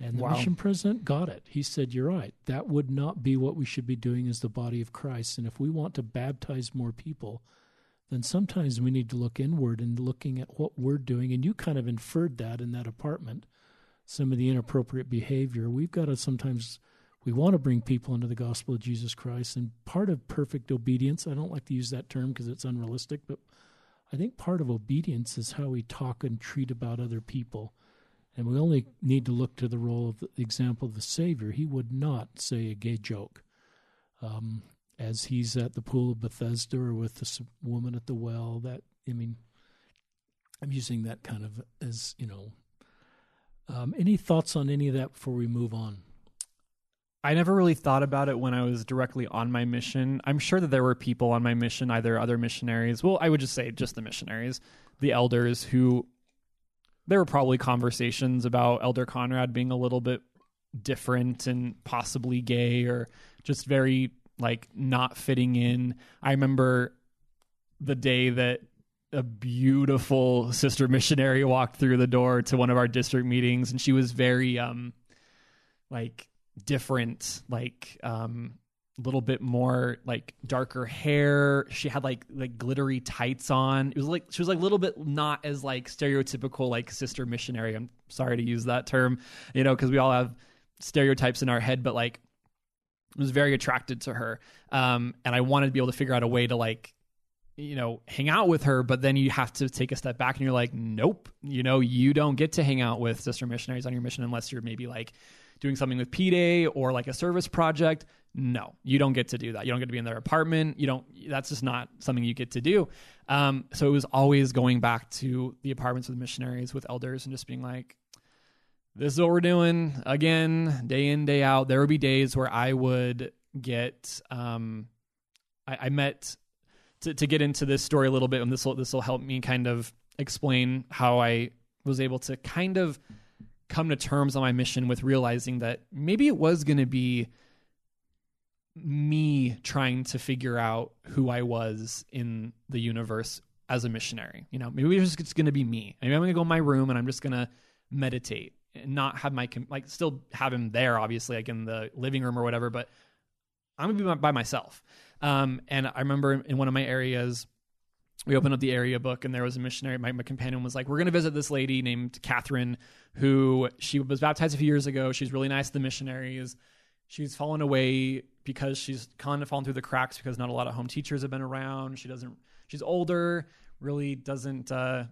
A: And the wow. mission president got it. He said, You're right. That would not be what we should be doing as the body of Christ. And if we want to baptize more people, then sometimes we need to look inward and looking at what we're doing. And you kind of inferred that in that apartment, some of the inappropriate behavior. We've got to sometimes, we want to bring people into the gospel of Jesus Christ. And part of perfect obedience, I don't like to use that term because it's unrealistic, but I think part of obedience is how we talk and treat about other people. And we only need to look to the role of the example of the Savior. He would not say a gay joke. Um, as he's at the pool of Bethesda or with this woman at the well. That I mean, I'm using that kind of as you know. Um, any thoughts on any of that before we move on?
B: I never really thought about it when I was directly on my mission. I'm sure that there were people on my mission, either other missionaries. Well, I would just say just the missionaries, the elders who there were probably conversations about Elder Conrad being a little bit different and possibly gay or just very like not fitting in. I remember the day that a beautiful sister missionary walked through the door to one of our district meetings and she was very um like different like um little bit more like darker hair. She had like like glittery tights on. It was like she was like a little bit not as like stereotypical like sister missionary. I'm sorry to use that term you know because we all have stereotypes in our head but like I was very attracted to her. Um, and I wanted to be able to figure out a way to like, you know, hang out with her, but then you have to take a step back and you're like, nope, you know, you don't get to hang out with sister missionaries on your mission unless you're maybe like doing something with P Day or like a service project. No, you don't get to do that. You don't get to be in their apartment. You don't, that's just not something you get to do. Um, so it was always going back to the apartments with missionaries, with elders, and just being like, this is what we're doing again, day in, day out. There would be days where I would get, um, I, I met to, to get into this story a little bit, and this will this will help me kind of explain how I was able to kind of come to terms on my mission with realizing that maybe it was going to be me trying to figure out who I was in the universe as a missionary. You know, maybe it's just going to be me. Maybe I'm going to go in my room and I'm just going to meditate and not have my like still have him there obviously like in the living room or whatever but i'm gonna be by, by myself um, and i remember in one of my areas we opened up the area book and there was a missionary my, my companion was like we're going to visit this lady named catherine who she was baptized a few years ago she's really nice to the missionaries she's fallen away because she's kind of fallen through the cracks because not a lot of home teachers have been around. She doesn't. She's older. Really doesn't uh,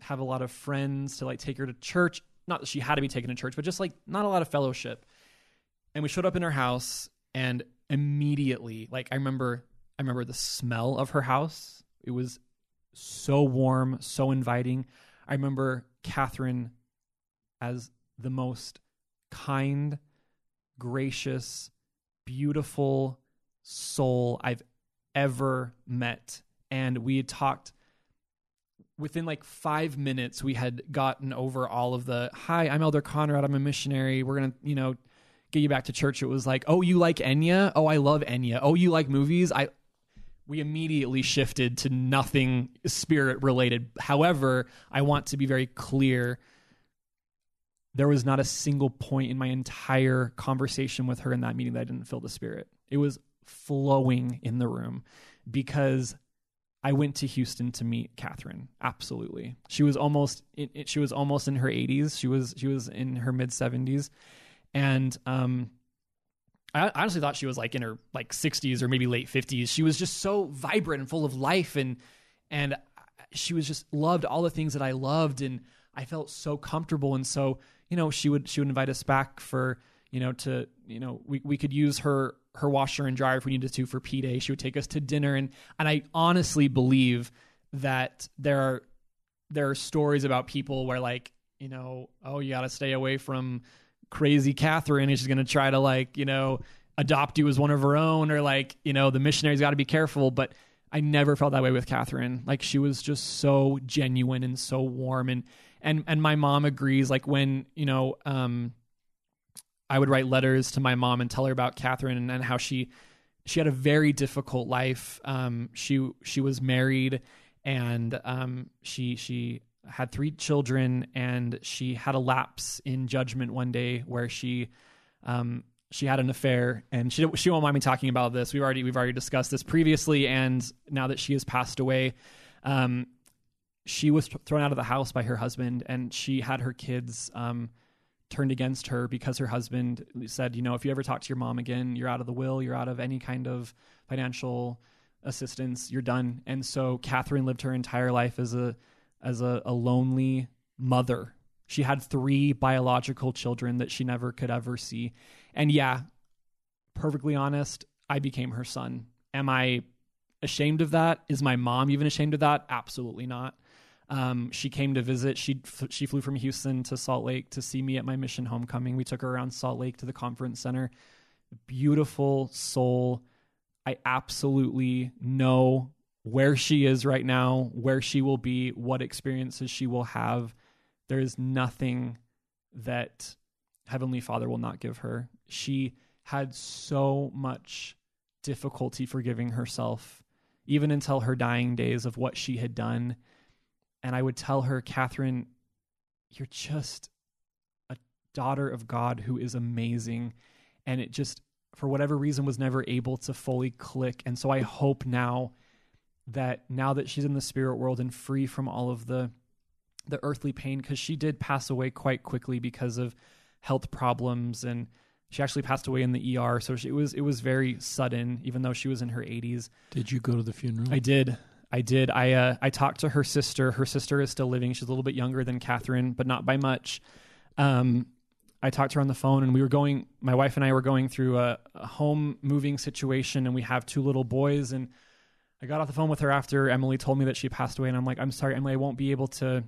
B: have a lot of friends to like take her to church. Not that she had to be taken to church, but just like not a lot of fellowship. And we showed up in her house, and immediately, like I remember, I remember the smell of her house. It was so warm, so inviting. I remember Catherine as the most kind, gracious, beautiful soul I've ever met. And we had talked within like five minutes, we had gotten over all of the, hi, I'm Elder Conrad. I'm a missionary. We're going to, you know, get you back to church. It was like, oh, you like Enya? Oh, I love Enya. Oh, you like movies? I, we immediately shifted to nothing spirit related. However, I want to be very clear. There was not a single point in my entire conversation with her in that meeting that I didn't feel the spirit. It was flowing in the room because I went to Houston to meet Catherine. Absolutely, she was almost she was almost in her 80s. She was she was in her mid 70s, and um, I honestly thought she was like in her like 60s or maybe late 50s. She was just so vibrant and full of life, and and she was just loved all the things that I loved, and I felt so comfortable. And so you know, she would she would invite us back for you know to you know we we could use her her washer and dryer if we needed to for P Day. She would take us to dinner, and and I honestly believe that there are there are stories about people where like you know oh you got to stay away from crazy Catherine and she's going to try to like you know adopt you as one of her own or like you know the missionaries got to be careful. But I never felt that way with Catherine. Like she was just so genuine and so warm. And and and my mom agrees like when you know um I would write letters to my mom and tell her about Catherine and, and how she she had a very difficult life. Um, she she was married and um, she she had three children and she had a lapse in judgment one day where she um, she had an affair and she she won't mind me talking about this. We've already we've already discussed this previously and now that she has passed away, um, she was thrown out of the house by her husband and she had her kids um, turned against her because her husband said, you know, if you ever talk to your mom again, you're out of the will, you're out of any kind of financial assistance, you're done. And so Catherine lived her entire life as a as a, a lonely mother. She had three biological children that she never could ever see. And yeah, perfectly honest, I became her son. Am I ashamed of that? Is my mom even ashamed of that? Absolutely not. Um, she came to visit. She she flew from Houston to Salt Lake to see me at my mission homecoming. We took her around Salt Lake to the conference center. Beautiful soul. I absolutely know where she is right now, where she will be, what experiences she will have. There is nothing that Heavenly Father will not give her. She had so much difficulty forgiving herself, even until her dying days of what she had done and I would tell her, Catherine, you're just a daughter of God who is amazing. And it just, for whatever reason, was never able to fully click. And so I hope now that now that she's in the spirit world and free from all of the the earthly pain because she did pass away quite quickly because of health problems and she actually passed away in the ER so she, it was it was very sudden even though she was in her 80s
A: did you go to the funeral
B: I did I did. I uh, I talked to her sister. Her sister is still living. She's a little bit younger than Catherine, but not by much. Um, I talked to her on the phone, and we were going. My wife and I were going through a, a, home moving situation, and we have two little boys. And I got off the phone with her after Emily told me that she passed away, and I'm like, I'm sorry, Emily, I won't be able to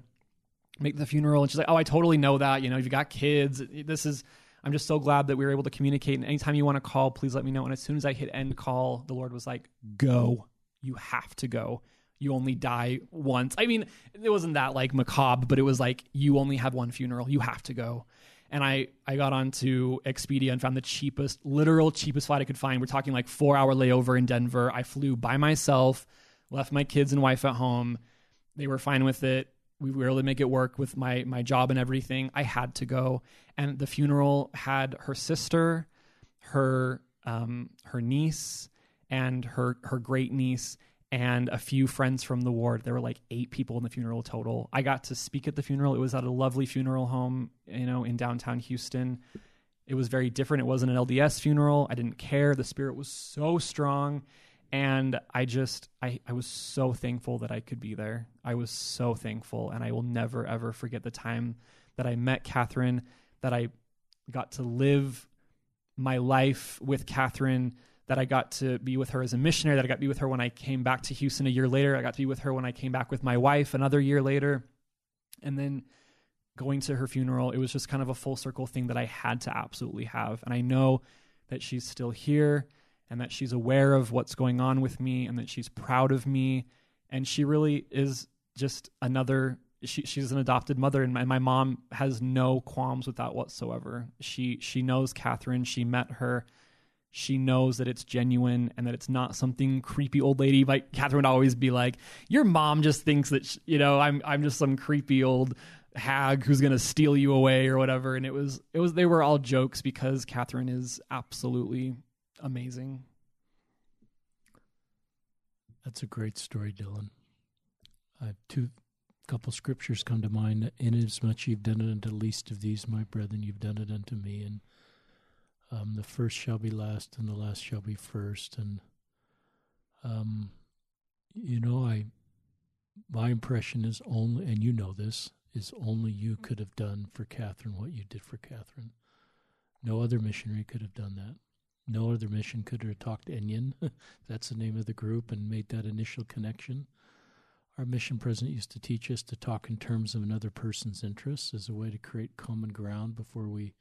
B: make the funeral. And she's like, Oh, I totally know that. You know, you've got kids. This is. I'm just so glad that we were able to communicate. And anytime you want to call, please let me know. And as soon as I hit end call, the Lord was like, Go. You have to go you only die once. I mean, it wasn't that like macabre, but it was like you only have one funeral. You have to go. And I I got onto Expedia and found the cheapest, literal cheapest flight I could find. We're talking like four hour layover in Denver. I flew by myself, left my kids and wife at home. They were fine with it. We were able to make it work with my my job and everything. I had to go, and the funeral had her sister, her um, her niece, and her her great niece and a few friends from the ward. There were like eight people in the funeral total. I got to speak at the funeral. It was at a lovely funeral home, you know, in downtown Houston. it was very different. It wasn't an LDS funeral. I didn't care. The spirit was so strong. And I just, I, I was so thankful that I could be there. I was so thankful. And I will never, ever forget the time that I met Catherine, that I got to live my life with Catherine, that I got to be with her as a missionary, that I got to be with her when I came back to Houston a year later. I got to be with her when I came back with my wife another year later. And then going to her funeral, it was just kind of a full circle thing that I had to absolutely have. And I know that she's still here and that she's aware of what's going on with me and that she's proud of me. And she really is just another she, she's an adopted mother and my, my mom has no qualms with that whatsoever. She she knows Catherine, she met her she knows that it's genuine and that it's not something creepy old lady. Like Catherine would always be like, "Your mom just thinks that she, you know I'm I'm just some creepy old hag who's gonna steal you away or whatever." And it was it was they were all jokes because Catherine is absolutely amazing.
A: That's a great story, Dylan. I have two couple scriptures come to mind. Inasmuch as you've done it unto least of these, my brethren, you've done it unto me. And um, the first shall be last, and the last shall be first. And um, you know, I my impression is only, and you know this, is only you could have done for Catherine what you did for Catherine. No other missionary could have done that. No other mission could have talked Enya. That's the name of the group, and made that initial connection. Our mission president used to teach us to talk in terms of another person's interests as a way to create common ground before we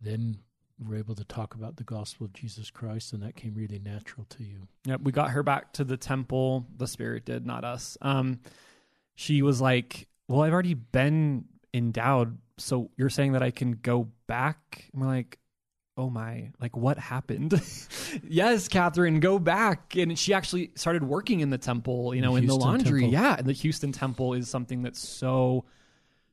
A: then were able to talk about the gospel of Jesus Christ, and that came really natural to you.
B: Yep, we got her back to the temple. The Spirit did, not us. Um, she was like, "Well, I've already been endowed, so you're saying that I can go back?" And we're like, "Oh my! Like, what happened?" yes, Catherine, go back. And she actually started working in the temple. You know,
A: The
B: in the laundry.
A: temple.
B: Yeah, and the Houston temple is something that's so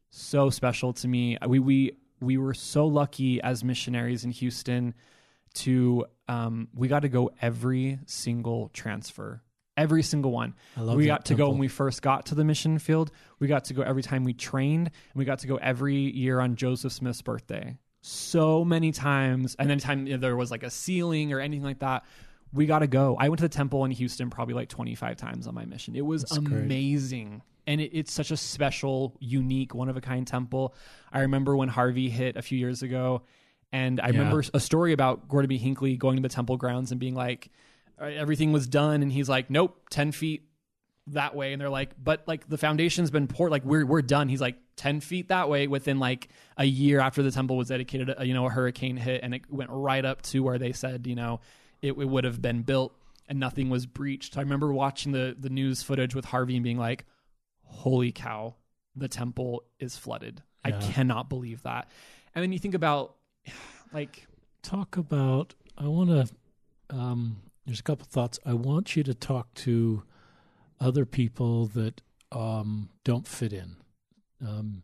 B: so special to me. We we we were so lucky as missionaries in Houston to um, we got to go every single transfer, every single one.
A: I love
B: we got to go when we first got to the mission field. We got to go every time we trained, and we got to go every year on Joseph Smith's birthday. So many times, and anytime you know, there was like a sealing or anything like that, we got to go. I went to the temple in Houston probably like twenty five times on my mission. It was
A: That's great.
B: And it, it's such a special, unique, one of a kind temple. I remember when Harvey hit a few years ago, and I
A: Yeah.
B: remember a story about Gordon B. Hinckley going to the temple grounds and being like, everything was done, and he's like, nope, ten feet that way, and they're like, but like the foundation's been poured, like we're we're done. He's like ten feet that way within like a year after the temple was dedicated. uh, You know, a hurricane hit, and it went right up to where they said, you know, it, it would have been built, and nothing was breached. I remember watching the the news footage with Harvey and being like, holy cow, the temple is flooded. I cannot believe that. And then you think about like
A: talk about i want to um, there's a couple thoughts. I want you to talk to other people that um, don't fit in. Um,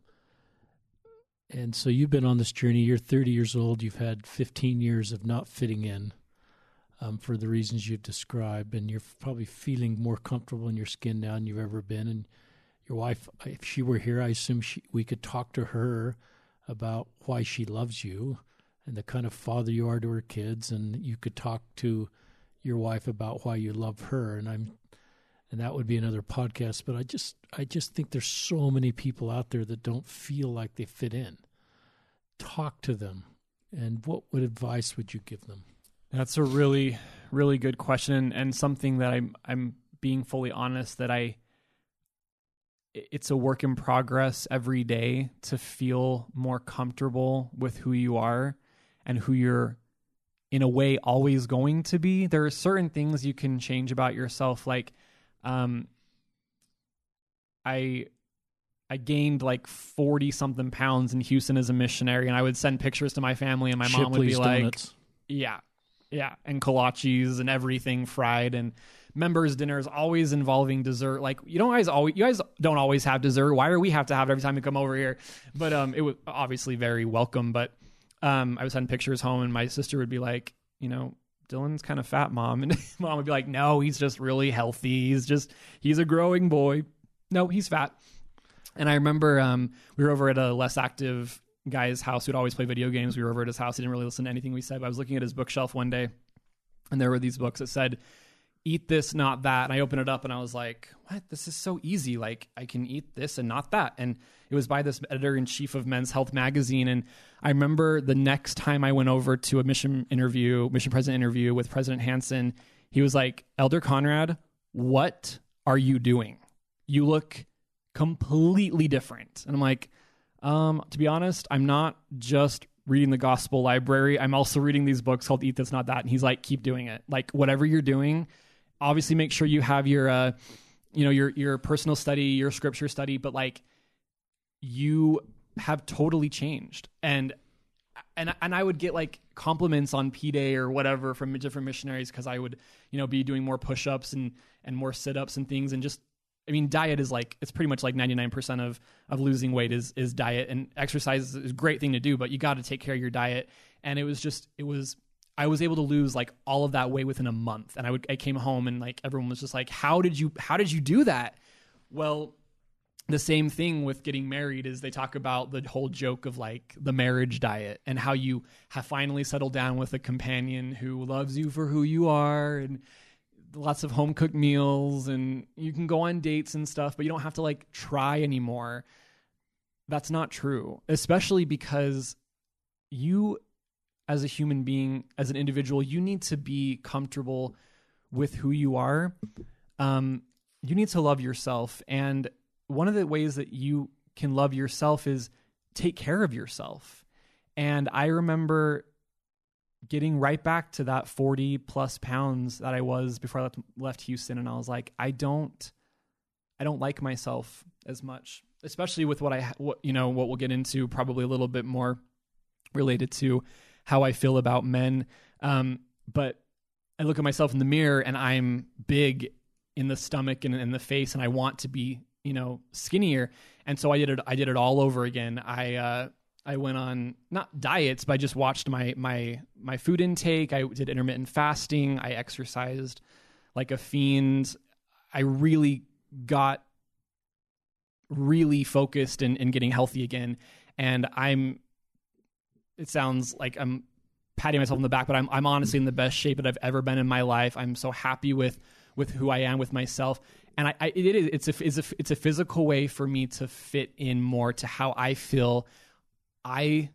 A: and so you've been on this journey. You're 30 years old. You've had 15 years of not fitting in um, for the reasons you've described and you're probably feeling more comfortable in your skin now than you've ever been. And your wife if she were here i assume she, we could talk to her about why she loves you and the kind of father you are to her kids and you could talk to your wife about why you love her and I'm and that would be another podcast but I just I just think there's so many people out there that don't feel like they fit in talk to them and what what advice would you give them
B: That's a really, really good question, and something that I'm I'm being fully honest that I. it- It's a work in progress every day to feel more comfortable with who you are and who you're, in a way, always going to be. There are certain things you can change about yourself, like, um, I I gained like 40 something pounds in Houston as a missionary and I would send pictures to my family and my mom would be like
A: Donuts.
B: yeah. Yeah, and kolaches and everything fried and members dinners always involving dessert. Like you don't guys always you guys don't always have dessert. Why do we have to have it every time you come over here? But um it was obviously very welcome, but um I was sending pictures home and my sister would be like, you know, Dylan's kind of fat, mom. And mom would be like, "No, he's just really healthy. He's just he's a growing boy. No, he's fat." And I remember um, we were over at a less active guy's house who'd always play video games. We were over at his house. He didn't really listen to anything we said. But I was looking at his bookshelf one day, and there were these books that said, "Eat this, not that." And I opened it up, and I was like, "What? This is so easy. Like I can eat this and not that." And it was by this editor in chief of Men's Health magazine. And I remember the next time I went over to a mission interview, mission president interview with President Hansen, he was like, "Elder Conrad, what are you doing? You look completely different." And I'm like um, to be honest, I'm not just reading the gospel library. I'm also reading these books called Eat This Not That. And he's like, keep doing it. Like whatever you're doing, obviously make sure you have your uh, you know, your your personal study, your scripture study, but like you have totally changed. And and and I would get like compliments on P Day or whatever from different missionaries because I would, you know, be doing more push ups and and more sit ups and things and just I mean, diet is like it's pretty much like ninety nine percent of of losing weight is is diet, and exercise is a great thing to do, but you got to take care of your diet. And it was just it was I was able to lose like all of that weight within a month, and I would I came home and like everyone was just like, how did you how did you do that? Well, the same thing with getting married is they talk about the whole joke of like the marriage diet and how you have finally settled down with a companion who loves you for who you are and lots of home cooked meals and you can go on dates and stuff, but you don't have to like try anymore. That's not true, especially because you, as a human being, as an individual, you need to be comfortable with who you are. Um, you need to love yourself. And one of the ways that you can love yourself is take care of yourself. And I remember getting right back to that 40 plus pounds that I was before I left, left Houston. And I was like, I don't, I don't like myself as much, especially with what I, what, you know, what we'll get into probably a little bit more related to how I feel about men. Um, but I look at myself in the mirror and I'm big in the stomach and in the face and I want to be, you know, skinnier. And so I did it, I did it all over again. I, uh, I went on not diets, but I just watched my my my food intake. I did intermittent fasting. I exercised like a fiend. I really got really focused in, in getting healthy again. And I'm it sounds like I'm patting myself on the back, but I'm I'm honestly in the best shape that I've ever been in my life. I'm so happy with with who I am with myself. And I, I it is it's a, it's a it's a physical way for me to fit in more to how I feel I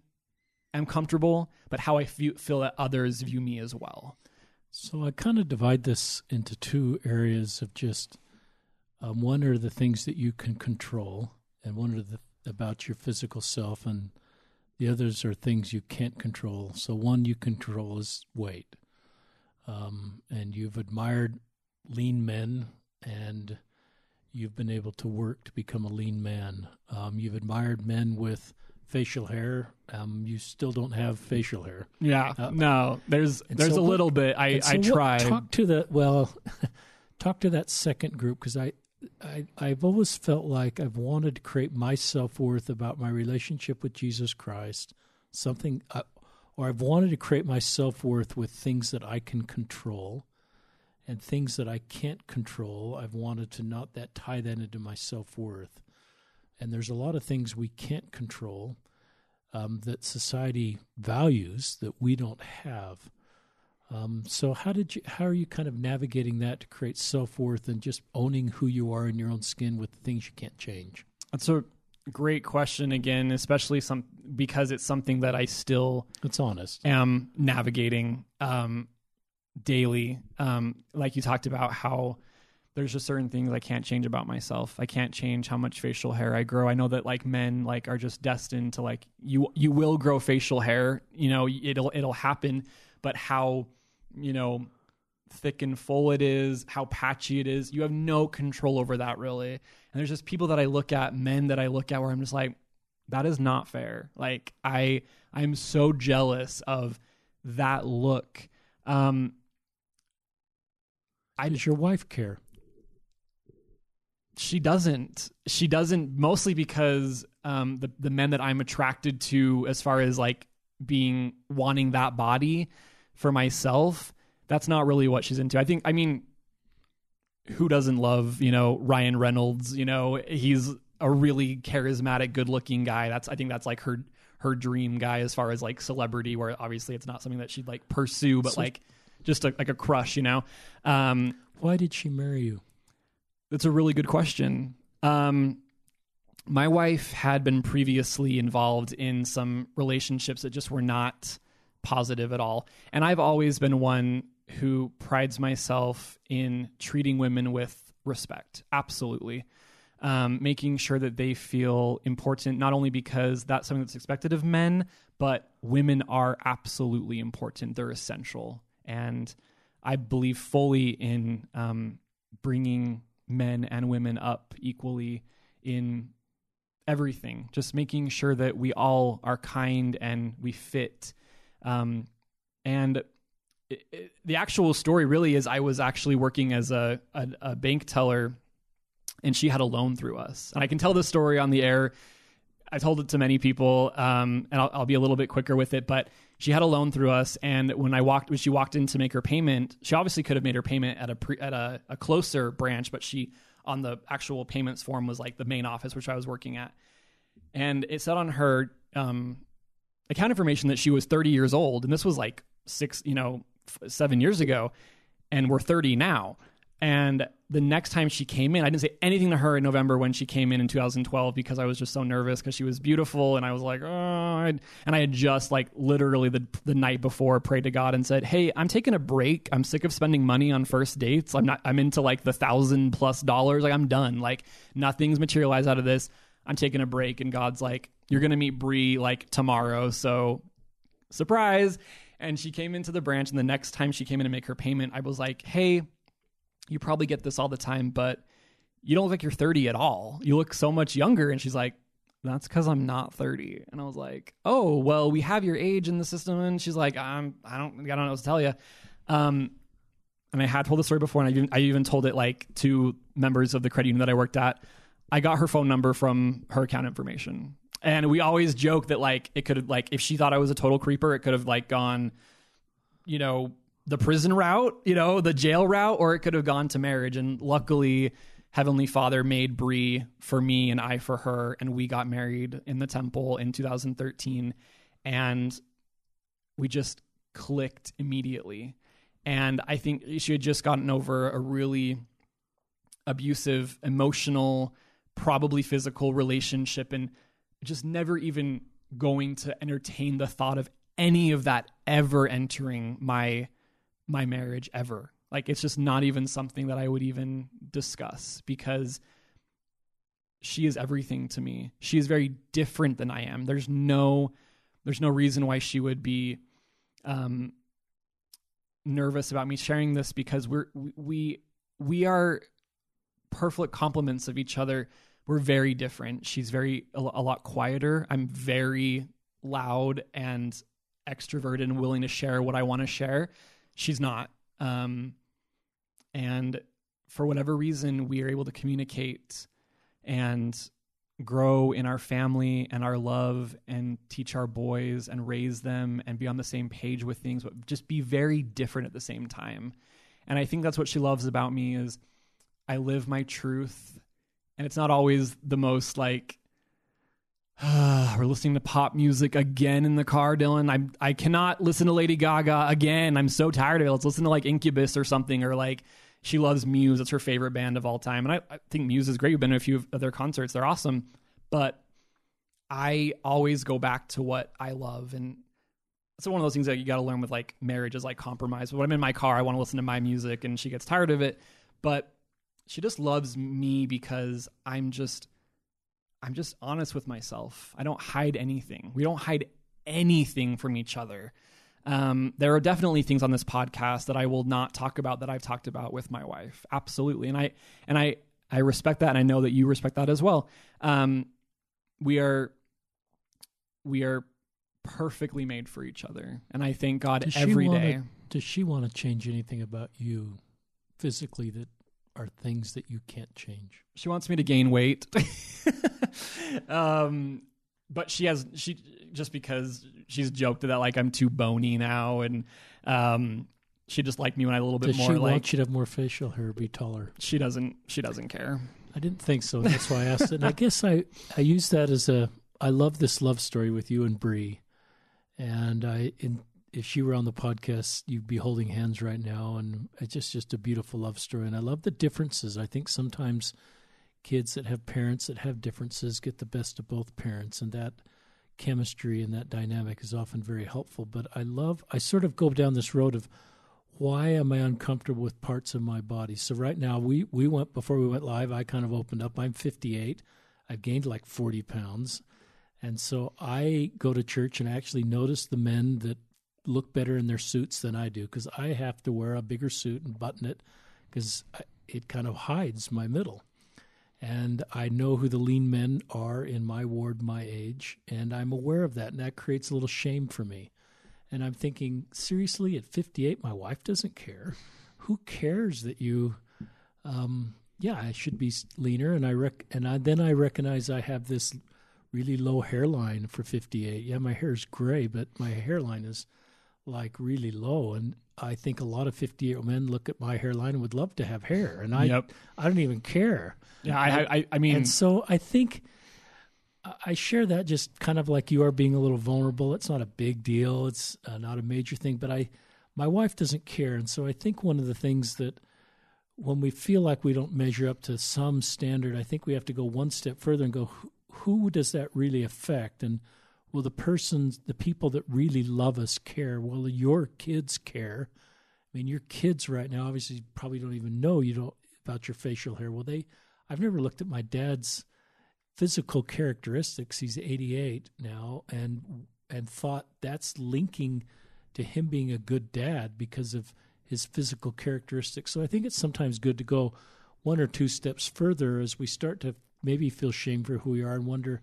B: am comfortable, but how I feel, feel that others view me as well.
A: So I kind of divide this into two areas of just um, one are the things that you can control, and one are the about your physical self, and the others are things you can't control. So one you control is weight, um, and you've admired lean men, and you've been able to work to become a lean man. Um, you've admired men with facial hair. Um, you still don't have facial hair.
B: Yeah, uh, no. There's there's so a little what, bit. I so I tried.
A: Talk to the well, talk to that second group because I, I I've always felt like I've wanted to create my self worth about my relationship with Jesus Christ, something, uh, or I've wanted to create my self worth with things that I can control. And things that I can't control, I've wanted to not that tie that into my self worth and there's a lot of things we can't control um, that society values that we don't have. Um, so how did you? How are you kind of navigating that to create self worth and just owning who you are in your own skin with the things you can't change?
B: That's a great question again, especially some because it's something that I still
A: it's honest
B: am navigating um, daily. Um, like you talked about how there's just certain things I can't change about myself. I can't change how much facial hair I grow. I know that like men like are just destined to like you you will grow facial hair, you know, it'll it'll happen, but how, you know, thick and full it is, how patchy it is, you have no control over that really. And there's just people that I look at, men that I look at where I'm just like that is not fair. Like I I'm so jealous of that look. Um
A: I, does your wife care?
B: She doesn't. She doesn't mostly because um, the the men that I'm attracted to, as far as like being wanting that body for myself, that's not really what she's into. I think. I mean, who doesn't love you know Ryan Reynolds? You know, he's a really charismatic, good looking guy. That's I think that's like her her dream guy as far as like celebrity, where obviously it's not something that she'd like pursue, but
A: So-
B: like just a, like a crush, you know. Um,
A: Why did she marry you?
B: That's a really good question. Um, my wife had been previously involved in some relationships that just were not positive at all. And I've always been one who prides myself in treating women with respect. Absolutely. Um, making sure that they feel important, not only because that's something that's expected of men, but women are absolutely important. They're essential. And I believe fully in um, bringing men and women up equally in everything, just making sure that we all are kind and we fit. Um, and it, it, the actual story really is I was actually working as a, a, a bank teller and she had a loan through us. And I can tell this story on the air. I told it to many people, um, and I'll, I'll be a little bit quicker with it. But she had a loan through us, and when I walked, when she walked in to make her payment, she obviously could have made her payment at a pre, at a, a closer branch, but she on the actual payments form was like the main office, which I was working at, and it said on her um, account information that she was 30 years old, and this was like six, you know, f- seven years ago, and we're 30 now. And the next time she came in, I didn't say anything to her in November when she came in in 2012 because I was just so nervous because she was beautiful and I was like, oh, and I had just like literally the the night before prayed to God and said, hey, I'm taking a break. I'm sick of spending money on first dates. I'm not. I'm into like the thousand plus dollars. Like I'm done. Like nothing's materialized out of this. I'm taking a break. And God's like, you're gonna meet Bree like tomorrow. So surprise. And she came into the branch, and the next time she came in to make her payment, I was like, hey you probably get this all the time, but you don't look like you're 30 at all. You look so much younger. And she's like, that's because I'm not 30. And I was like, oh, well, we have your age in the system. And she's like, I'm, I don't, I don't know what to tell you. Um, and I had told the story before, and I even, I even told it like to members of the credit union that I worked at. I got her phone number from her account information. And we always joke that like it could have like if she thought I was a total creeper, it could have like gone, you know, the prison route, you know, the jail route, or it could have gone to marriage. And luckily, Heavenly Father made Bree for me and I for her, and we got married in the temple in 2013, and we just clicked immediately. And I think she had just gotten over a really abusive, emotional, probably physical relationship, and just never even going to entertain the thought of any of that ever entering my my marriage ever. Like it's just not even something that I would even discuss because she is everything to me. She is very different than I am. There's no there's no reason why she would be um nervous about me sharing this because we're we we are perfect complements of each other. We're very different. She's very a, a lot quieter. I'm very loud and extroverted and willing to share what I want to share she's not. Um and for whatever reason we are able to communicate and grow in our family and our love and teach our boys and raise them and be on the same page with things but just be very different at the same time. And i think that's what she loves about me is i live my truth and it's not always the most like Ah, we're listening to pop music again in the car, Dylan. I I cannot listen to Lady Gaga again. I'm so tired of it. Let's listen to like Incubus or something, or like she loves Muse. It's her favorite band of all time, and I, I think Muse is great. We've been to a few of their concerts; they're awesome. But I always go back to what I love, and it's one of those things that you got to learn with like marriage is like compromise. But When I'm in my car, I want to listen to my music, and she gets tired of it, but she just loves me because I'm just I'm just honest with myself. I don't hide anything. We don't hide anything from each other. Um, there are definitely things on this podcast that I will not talk about that I've talked about with my wife. Absolutely, and I and I I respect that, and I know that you respect that as well. Um, we are we are perfectly made for each other, and I thank God
A: Does
B: every
A: wanna-
B: day.
A: Does she want to change anything about you physically that are things that you can't change?
B: She wants me to gain weight. um, but she has she just because she's joked that like I'm too bony now, and um, she just liked me when I a little bit
A: Does
B: more
A: she
B: like
A: want you to have more facial hair, be taller?
B: she doesn't she doesn't care.
A: I didn't think so. That's why I asked it. And I guess I I use that as a I love this love story with you and Bree, and I in if she were on the podcast, you'd be holding hands right now, and it's just just a beautiful love story. And I love the differences. I think sometimes kids that have parents that have differences get the best of both parents, and that chemistry and that dynamic is often very helpful. But I love, I sort of go down this road of why am I uncomfortable with parts of my body? So right now, we we went before we went live. I kind of opened up. I'm 58. I've gained like 40 pounds. And so I go to church and I actually notice the men that look better in their suits than I do because I have to wear a bigger suit and button it because it kind of hides my middle. And I know who the lean men are in my ward, my age, and I'm aware of that. And that creates a little shame for me. And I'm thinking, seriously, at 58, my wife doesn't care. Who cares that you, um, yeah, I should be leaner. And I rec- and I, then I recognize I have this really low hairline for 58. Yeah, my hair is gray, but my hairline is like really low. And I think a lot of 50 year old men look at my hairline and would love to have hair. And I, yep. I don't even care.
B: Yeah, I, I, I mean,
A: and so I think I share that just kind of like you are being a little vulnerable. It's not a big deal. It's uh, not a major thing, but I, my wife doesn't care. And so I think one of the things that when we feel like we don't measure up to some standard, I think we have to go one step further and go, who, who does that really affect? And will the persons, the people that really love us care? Will your kids care? I mean, your kids right now obviously probably don't even know you don't about your facial hair. Well, they, I've never looked at my dad's physical characteristics. He's 88 now, and and thought that's linking to him being a good dad because of his physical characteristics. So I think it's sometimes good to go one or two steps further as we start to maybe feel shame for who we are and wonder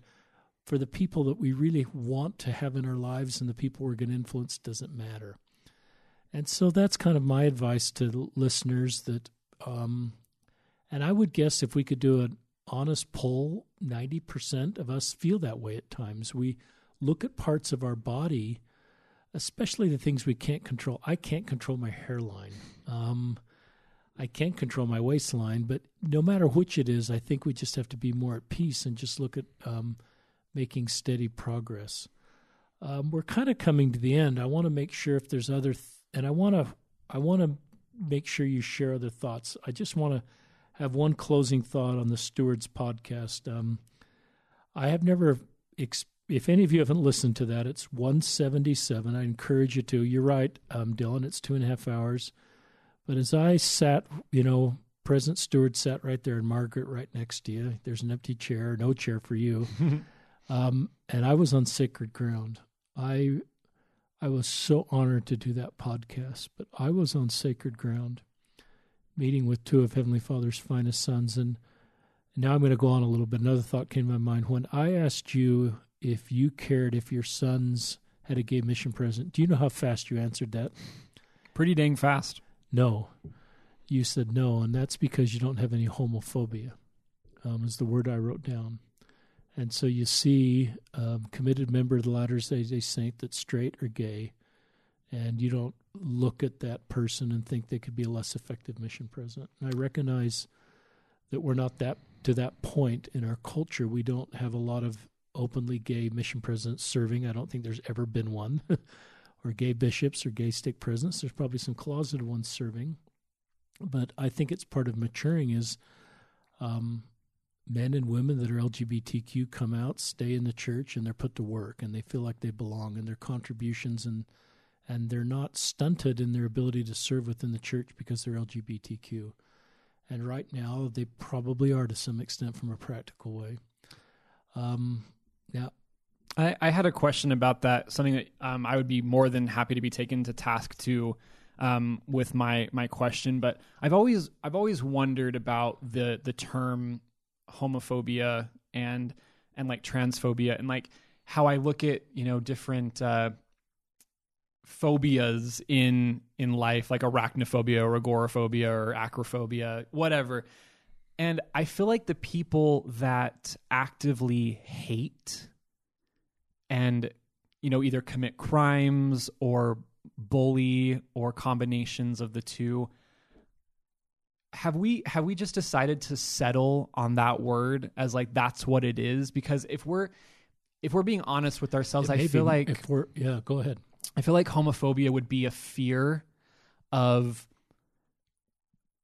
A: for the people that we really want to have in our lives and the people we're going to influence doesn't matter. And so that's kind of my advice to listeners that, um, and I would guess if we could do an honest poll, 90% of us feel that way at times. We look at parts of our body, especially the things we can't control. I can't control my hairline. Um, I can't control my waistline, but no matter which it is, I think we just have to be more at peace and just look at um, making steady progress. Um, we're kind of coming to the end. I want to make sure if there's other, th- and I want to, I want to make sure you share other thoughts. I just want to have one closing thought on the Stewarts podcast. Um, I have never, exp- if any of you haven't listened to that, it's 177. I encourage you to. You're right, um, Dylan. It's two and a half hours. But as I sat, you know, President Stewart sat right there, and Margaret right next to you. There's an empty chair, no chair for you. um, and I was on sacred ground. I I was so honored to do that podcast, but I was on sacred ground, meeting with two of Heavenly Father's finest sons. And now I'm going to go on a little bit. Another thought came to my mind when I asked you if you cared if your sons had a gay mission president. Do you know how fast you answered that?
B: Pretty dang fast
A: no. You said no, and that's because you don't have any homophobia, um, is the word I wrote down. And so you see, um, committed member of the Latter day Saint that's straight or gay, and you don't look at that person and think they could be a less effective mission president. And I recognize that we're not that to that point in our culture. We don't have a lot of openly gay mission presidents serving. I don't think there's ever been one. or gay bishops or gay stake presidents. There's probably some closeted ones serving, but I think it's part of maturing is um, men and women that are LGBTQ come out, stay in the church, and they're put to work, and they feel like they belong, and their contributions and and they're not stunted in their ability to serve within the church because they're LGBTQ. And right now, they probably are to some extent from a practical way. Um, now,
B: I, I had a question about that. Something that um, I would be more than happy to be taken to task to um, with my my question. But I've always I've always wondered about the the term homophobia and and like transphobia and like how I look at you know different uh, phobias in in life, like arachnophobia or agoraphobia or acrophobia, whatever. And I feel like the people that actively hate and you know either commit crimes or bully or combinations of the two have we have we just decided to settle on that word as like that's what it is because if we're if we're being honest with ourselves, I feel like
A: if we're yeah, go ahead.
B: I feel like homophobia would be a fear of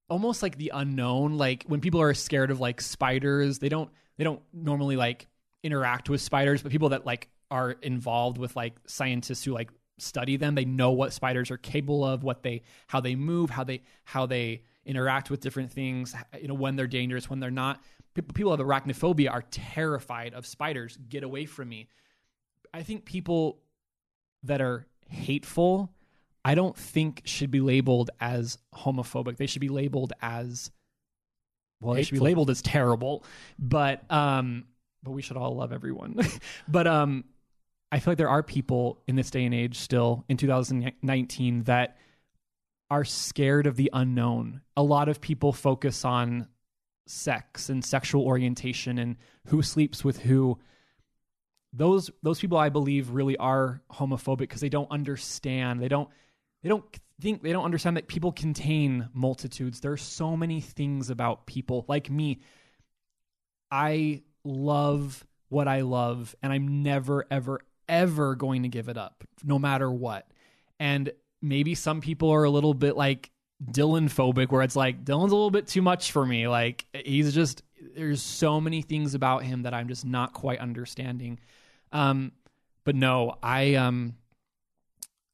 B: almost like the unknown. Like when people are scared of like spiders, they don't they don't normally like interact with spiders, but people that like are involved with like scientists who like study them, they know what spiders are capable of, what they how they move, how they how they interact with different things, you know, when they're dangerous, when they're not. People people have arachnophobia are terrified of spiders. Get away from me. I think people that are hateful, I don't think should be labeled as homophobic. They should be labeled as well, they should be labeled as terrible. But um but we should all love everyone. but um I feel like there are people in this day and age still in 2019 that are scared of the unknown. A lot of people focus on sex and sexual orientation and who sleeps with who those those people I believe really are homophobic because they don't understand. They don't they don't think they don't understand that people contain multitudes. There are so many things about people like me. I love what I love and I'm never ever ever going to give it up no matter what. And maybe some people are a little bit like Dylan phobic where it's like Dylan's a little bit too much for me. Like he's just there's so many things about him that I'm just not quite understanding. Um but no, I um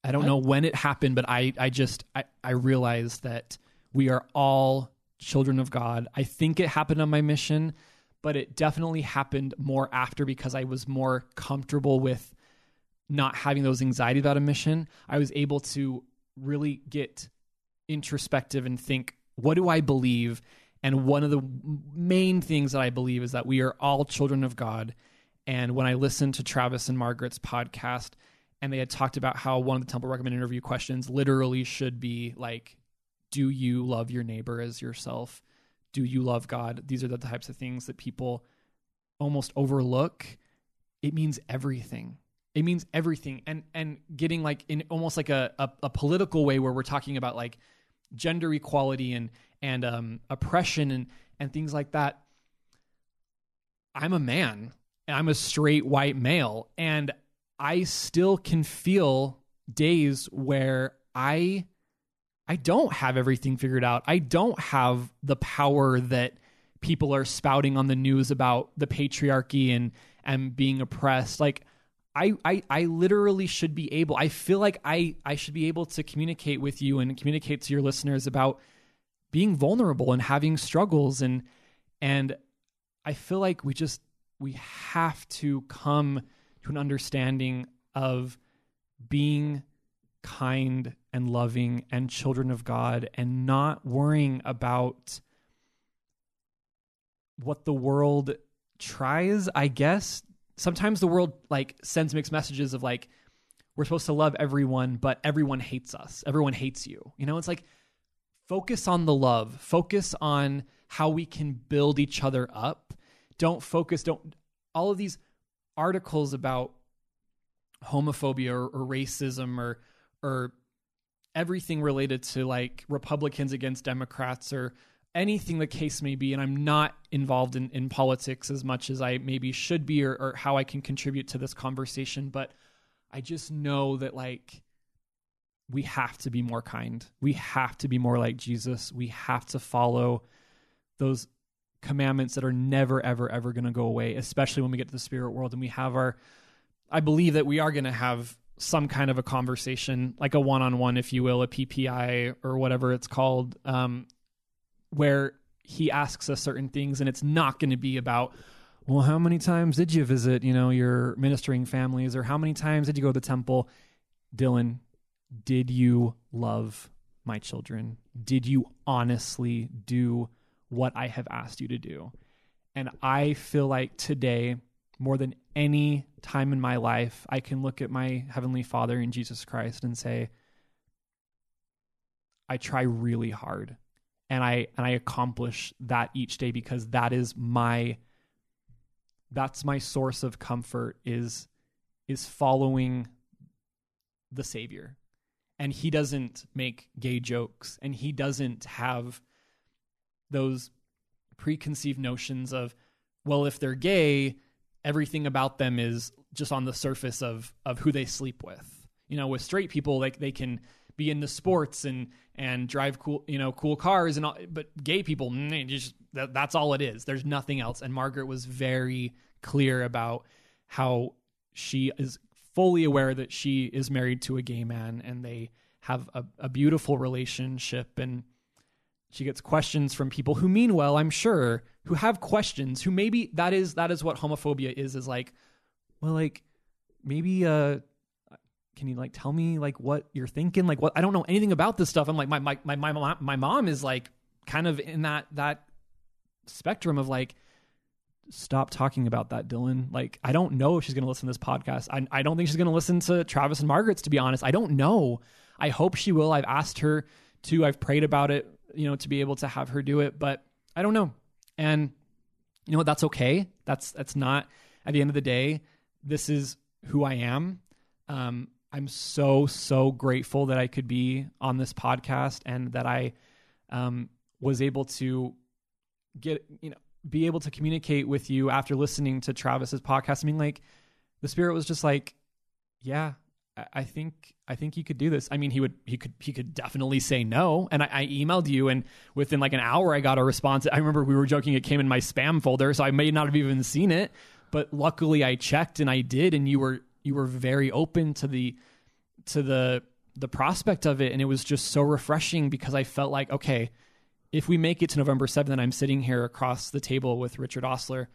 B: I don't
A: I-
B: know when it happened, but I I just I I realized that we are all children of God. I think it happened on my mission, but it definitely happened more after because I was more comfortable with not having those anxiety about a mission. I was able to really get introspective and think, what do I believe? And one of the main things that I believe is that we are all children of God. And when I listened to Travis and Margaret's podcast, and they had talked about how one of the Temple Recommend interview questions literally should be like, Do you love your neighbor as yourself? Do you love God? These are the types of things that people almost overlook. It means everything. It means everything. And and getting like in almost like a, a, a political way where we're talking about like gender equality and and um, oppression and and things like that. I'm a man. and I'm a straight white male, and I still can feel days where I I don't have everything figured out. I don't have the power that people are spouting on the news about the patriarchy and and being oppressed. Like I, I I literally should be able I feel like I I should be able to communicate with you and communicate to your listeners about being vulnerable and having struggles and and I feel like we just we have to come to an understanding of being kind and loving and children of God and not worrying about what the world tries, I guess. Sometimes the world like sends mixed messages of like we're supposed to love everyone, but everyone hates us. Everyone hates you. You know, it's like focus on the love. Focus on how we can build each other up. Don't focus don't all of these articles about homophobia or, or racism or or everything related to like Republicans against Democrats or anything the case may be. And I'm not involved in, in politics as much as I maybe should be or, or how I can contribute to this conversation. But I just know that like we have to be more kind. We have to be more like Jesus. We have to follow those commandments that are never, ever, ever going to go away, especially when we get to the spirit world and we have our, I believe that we are going to have some kind of a conversation, like a one on one, if you will, a PPI or whatever it's called, um, where he asks us certain things and it's not going to be about, well, how many times did you visit, you know, your ministering families or how many times did you go to the temple? Dylan, did you love my children? Did you honestly do what I have asked you to do? And I feel like today, more than any time in my life, I can look at my Heavenly Father in Jesus Christ and say, I try really hard and I and I accomplish that each day because that is my that's my source of comfort is is following the savior and he doesn't make gay jokes and he doesn't have those preconceived notions of well if they're gay everything about them is just on the surface of of who they sleep with. You know, with straight people, like they can be into sports and and drive cool you know cool cars and all, but gay people just that, that's all it is. There's nothing else. And Margaret was very clear about how she is fully aware that she is married to a gay man and they have a, a beautiful relationship and she gets questions from people who mean well i'm sure who have questions who maybe that is that is what homophobia is is like well like maybe uh can you like tell me like what you're thinking? Like what i don't know anything about this stuff. I'm like my my my my, my mom is like kind of in that that spectrum of like stop talking about that dylan. Like i don't know if she's going to listen to this podcast. I, I don't think she's going to listen to travis and margaret's to be honest. I don't know. I hope she will. I've asked her to. I've prayed about it you know to be able to have her do it but i don't know. And you know what? That's okay. That's that's not at the end of the day this is who i am. Um, i'm so so grateful that i could be on this podcast and that i um, was able to get you know be able to communicate with you after listening to Travis's podcast. I mean, like the spirit was just like, yeah, I think I think you could do this. I mean, he would he could he could definitely say no. And I, I, emailed you, and within like an hour, I got a response. I remember we were joking; it came in my spam folder, so I may not have even seen it. But luckily, I checked and I did, and you were you were very open to the to the the prospect of it, and it was just so refreshing because I felt like okay, if we make it to November 7th and I'm sitting here across the table with Richard Ostler,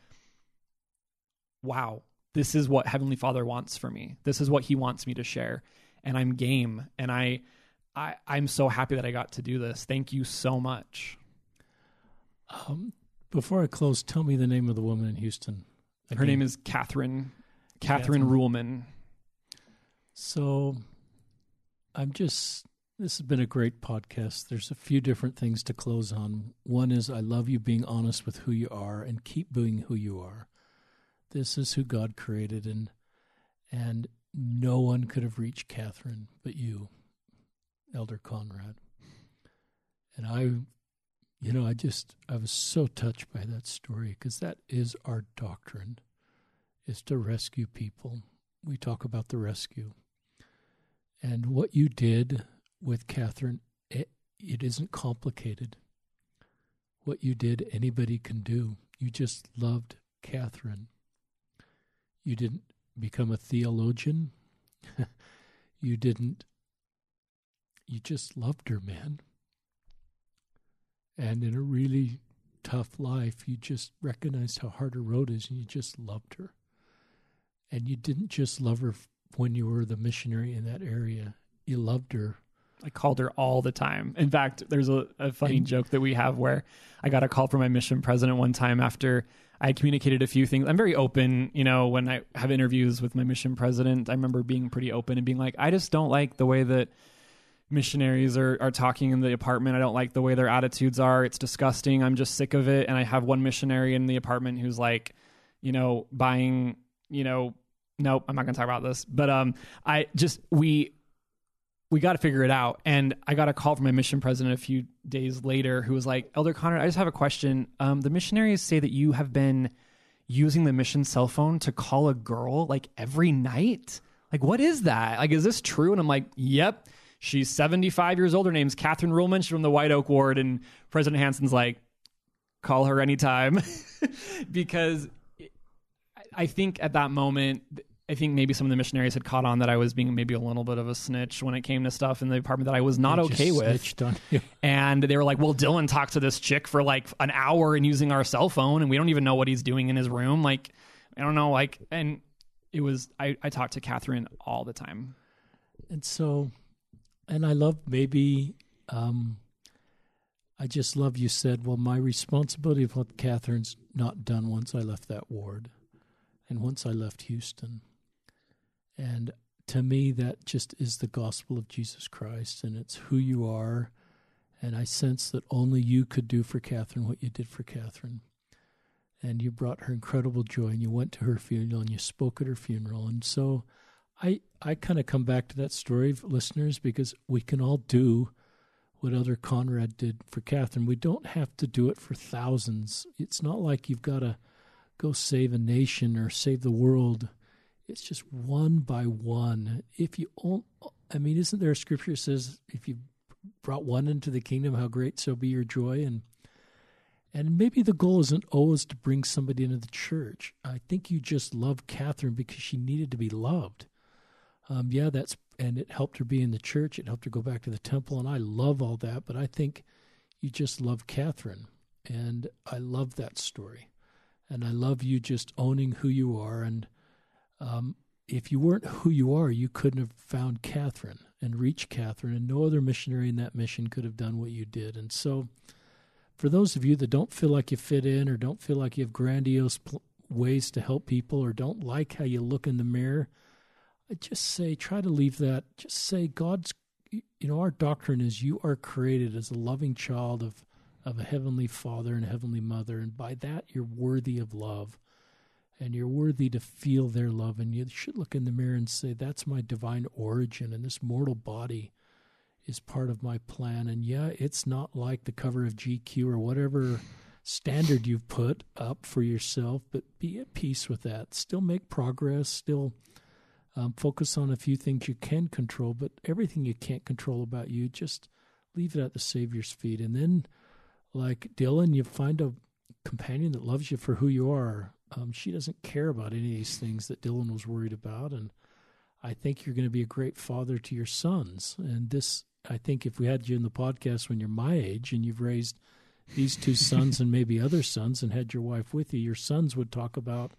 B: wow, this is what Heavenly Father wants for me. This is what he wants me to share. And I'm game. And I, I I'm so happy that I got to do this. Thank you so much.
A: Um, before I close, tell me the name of the woman in Houston.
B: Again. Her name is Catherine. Catherine, Catherine Ruhlman.
A: So I'm just this has been a great podcast. There's a few different things to close on. One is I love you being honest with who you are and keep being who you are. This is who God created and and no one could have reached Catherine but you, Elder Conrad. And I you know, I just I was so touched by that story because that is our doctrine is to rescue people. We talk about the rescue. And what you did with Catherine, it, it isn't complicated. What you did, anybody can do. You just loved Catherine. You didn't become a theologian. you didn't. You just loved her, man. And in a really tough life, you just recognized how hard her road is and you just loved her. And you didn't just love her when you were the missionary in that area, you loved her
B: I called her all the time. In fact, there's a, a funny joke that we have where I got a call from my mission president one time after I communicated a few things. I'm very open, you know, when I have interviews with my mission president. I remember being pretty open and being like, I just don't like the way that missionaries are, are talking in the apartment. I don't like the way their attitudes are. It's disgusting. I'm just sick of it. And I have one missionary in the apartment who's like, you know, buying, you know, nope, I'm not going to talk about this. But um, I just, we, we got to figure it out. And I got a call from my mission president a few days later who was like, Elder Connor, I just have a question. Um, the missionaries say that you have been using the mission cell phone to call a girl like every night. Like, what is that? Like, is this true? And I'm like, yep. She's 75 years old. Her name's Catherine Ruhlman. She's from the White Oak Ward. And President Hanson's like, call her anytime. because I think at that moment, I think maybe some of the missionaries had caught on that I was being maybe a little bit of a snitch when it came to stuff in the apartment that I was not okay with. And they were like, "Well, Dylan talked to this chick for like an hour and using our cell phone, and we don't even know what he's doing in his room." Like, I don't know, like, and it was I I talked to Catherine all the time,
A: and so, and I love maybe. um I just love you said, well, my responsibility of what Catherine's not done once I left that ward and once I left Houston and to me, that just is the gospel of Jesus Christ, and it's who you are. And I sense that only you could do for Catherine what you did for Catherine. And you brought her incredible joy, and you went to her funeral, and you spoke at her funeral. And so I, I kind of come back to that story listeners because we can all do what Elder Conrad did for Catherine. We don't have to do it for thousands. It's not like you've got to go save a nation or save the world It's just one by one. If you, I mean, isn't there a scripture that says if you brought one into the kingdom, how great so be your joy? And and maybe the goal isn't always to bring somebody into the church. I think you just love Catherine because she needed to be loved. Um, yeah, that's and it helped her be in the church. It helped her go back to the temple, and I love all that. But I think you just love Catherine, and I love that story, and I love you just owning who you are. And um, if you weren't who you are, you couldn't have found Catherine and reached Catherine, and no other missionary in that mission could have done what you did. And so, for those of you that don't feel like you fit in, or don't feel like you have grandiose pl- ways to help people, or don't like how you look in the mirror I just say, try to leave that. Just say, God's, you know, our doctrine is you are created as a loving child of, of a heavenly father and a heavenly mother. And by that, you're worthy of love. And you're worthy to feel their love. And you should look in the mirror and say, that's my divine origin. And this mortal body is part of my plan. And yeah, it's not like the cover of GQ or whatever standard you've put up for yourself, but be at peace with that. Still make progress, still um, focus on a few things you can control, but everything you can't control about you, just leave it at the Savior's feet. And then, like Dylan, you find a companion that loves you for who you are. Um, she doesn't care about any of these things that Dylan was worried about. And I think you're going to be a great father to your sons. And this, I think, if we had you in the podcast when you're my age and you've raised these two sons and maybe other sons and had your wife with you, your sons would talk about,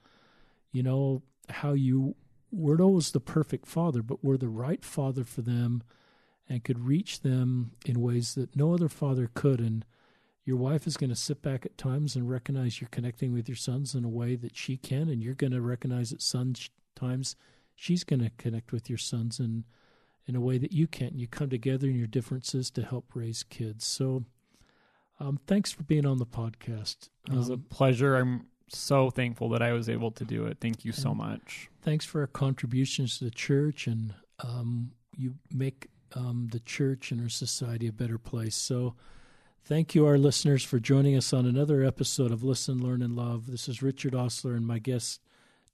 A: you know, how you weren't always the perfect father, but we're the right father for them and could reach them in ways that no other father could. And your wife is going to sit back at times and recognize you're connecting with your sons in a way that she can, and you're going to recognize at some times she's going to connect with your sons in in a way that you can't. And you come together in your differences to help raise kids. So, um, thanks for being on the podcast.
B: It was um, a pleasure. I'm so thankful that I was able to do it. Thank you so much.
A: Thanks for our contributions to the church, and um, you make um, the church and our society a better place. So, thank you, our listeners, for joining us on another episode of Listen, Learn, and Love. This is Richard Ostler and my guest,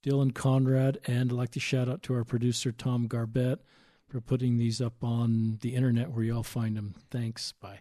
A: Dylan Conrad. And I'd like to shout out to our producer, Tom Garbett, for putting these up on the internet where you all find them. Thanks. Bye.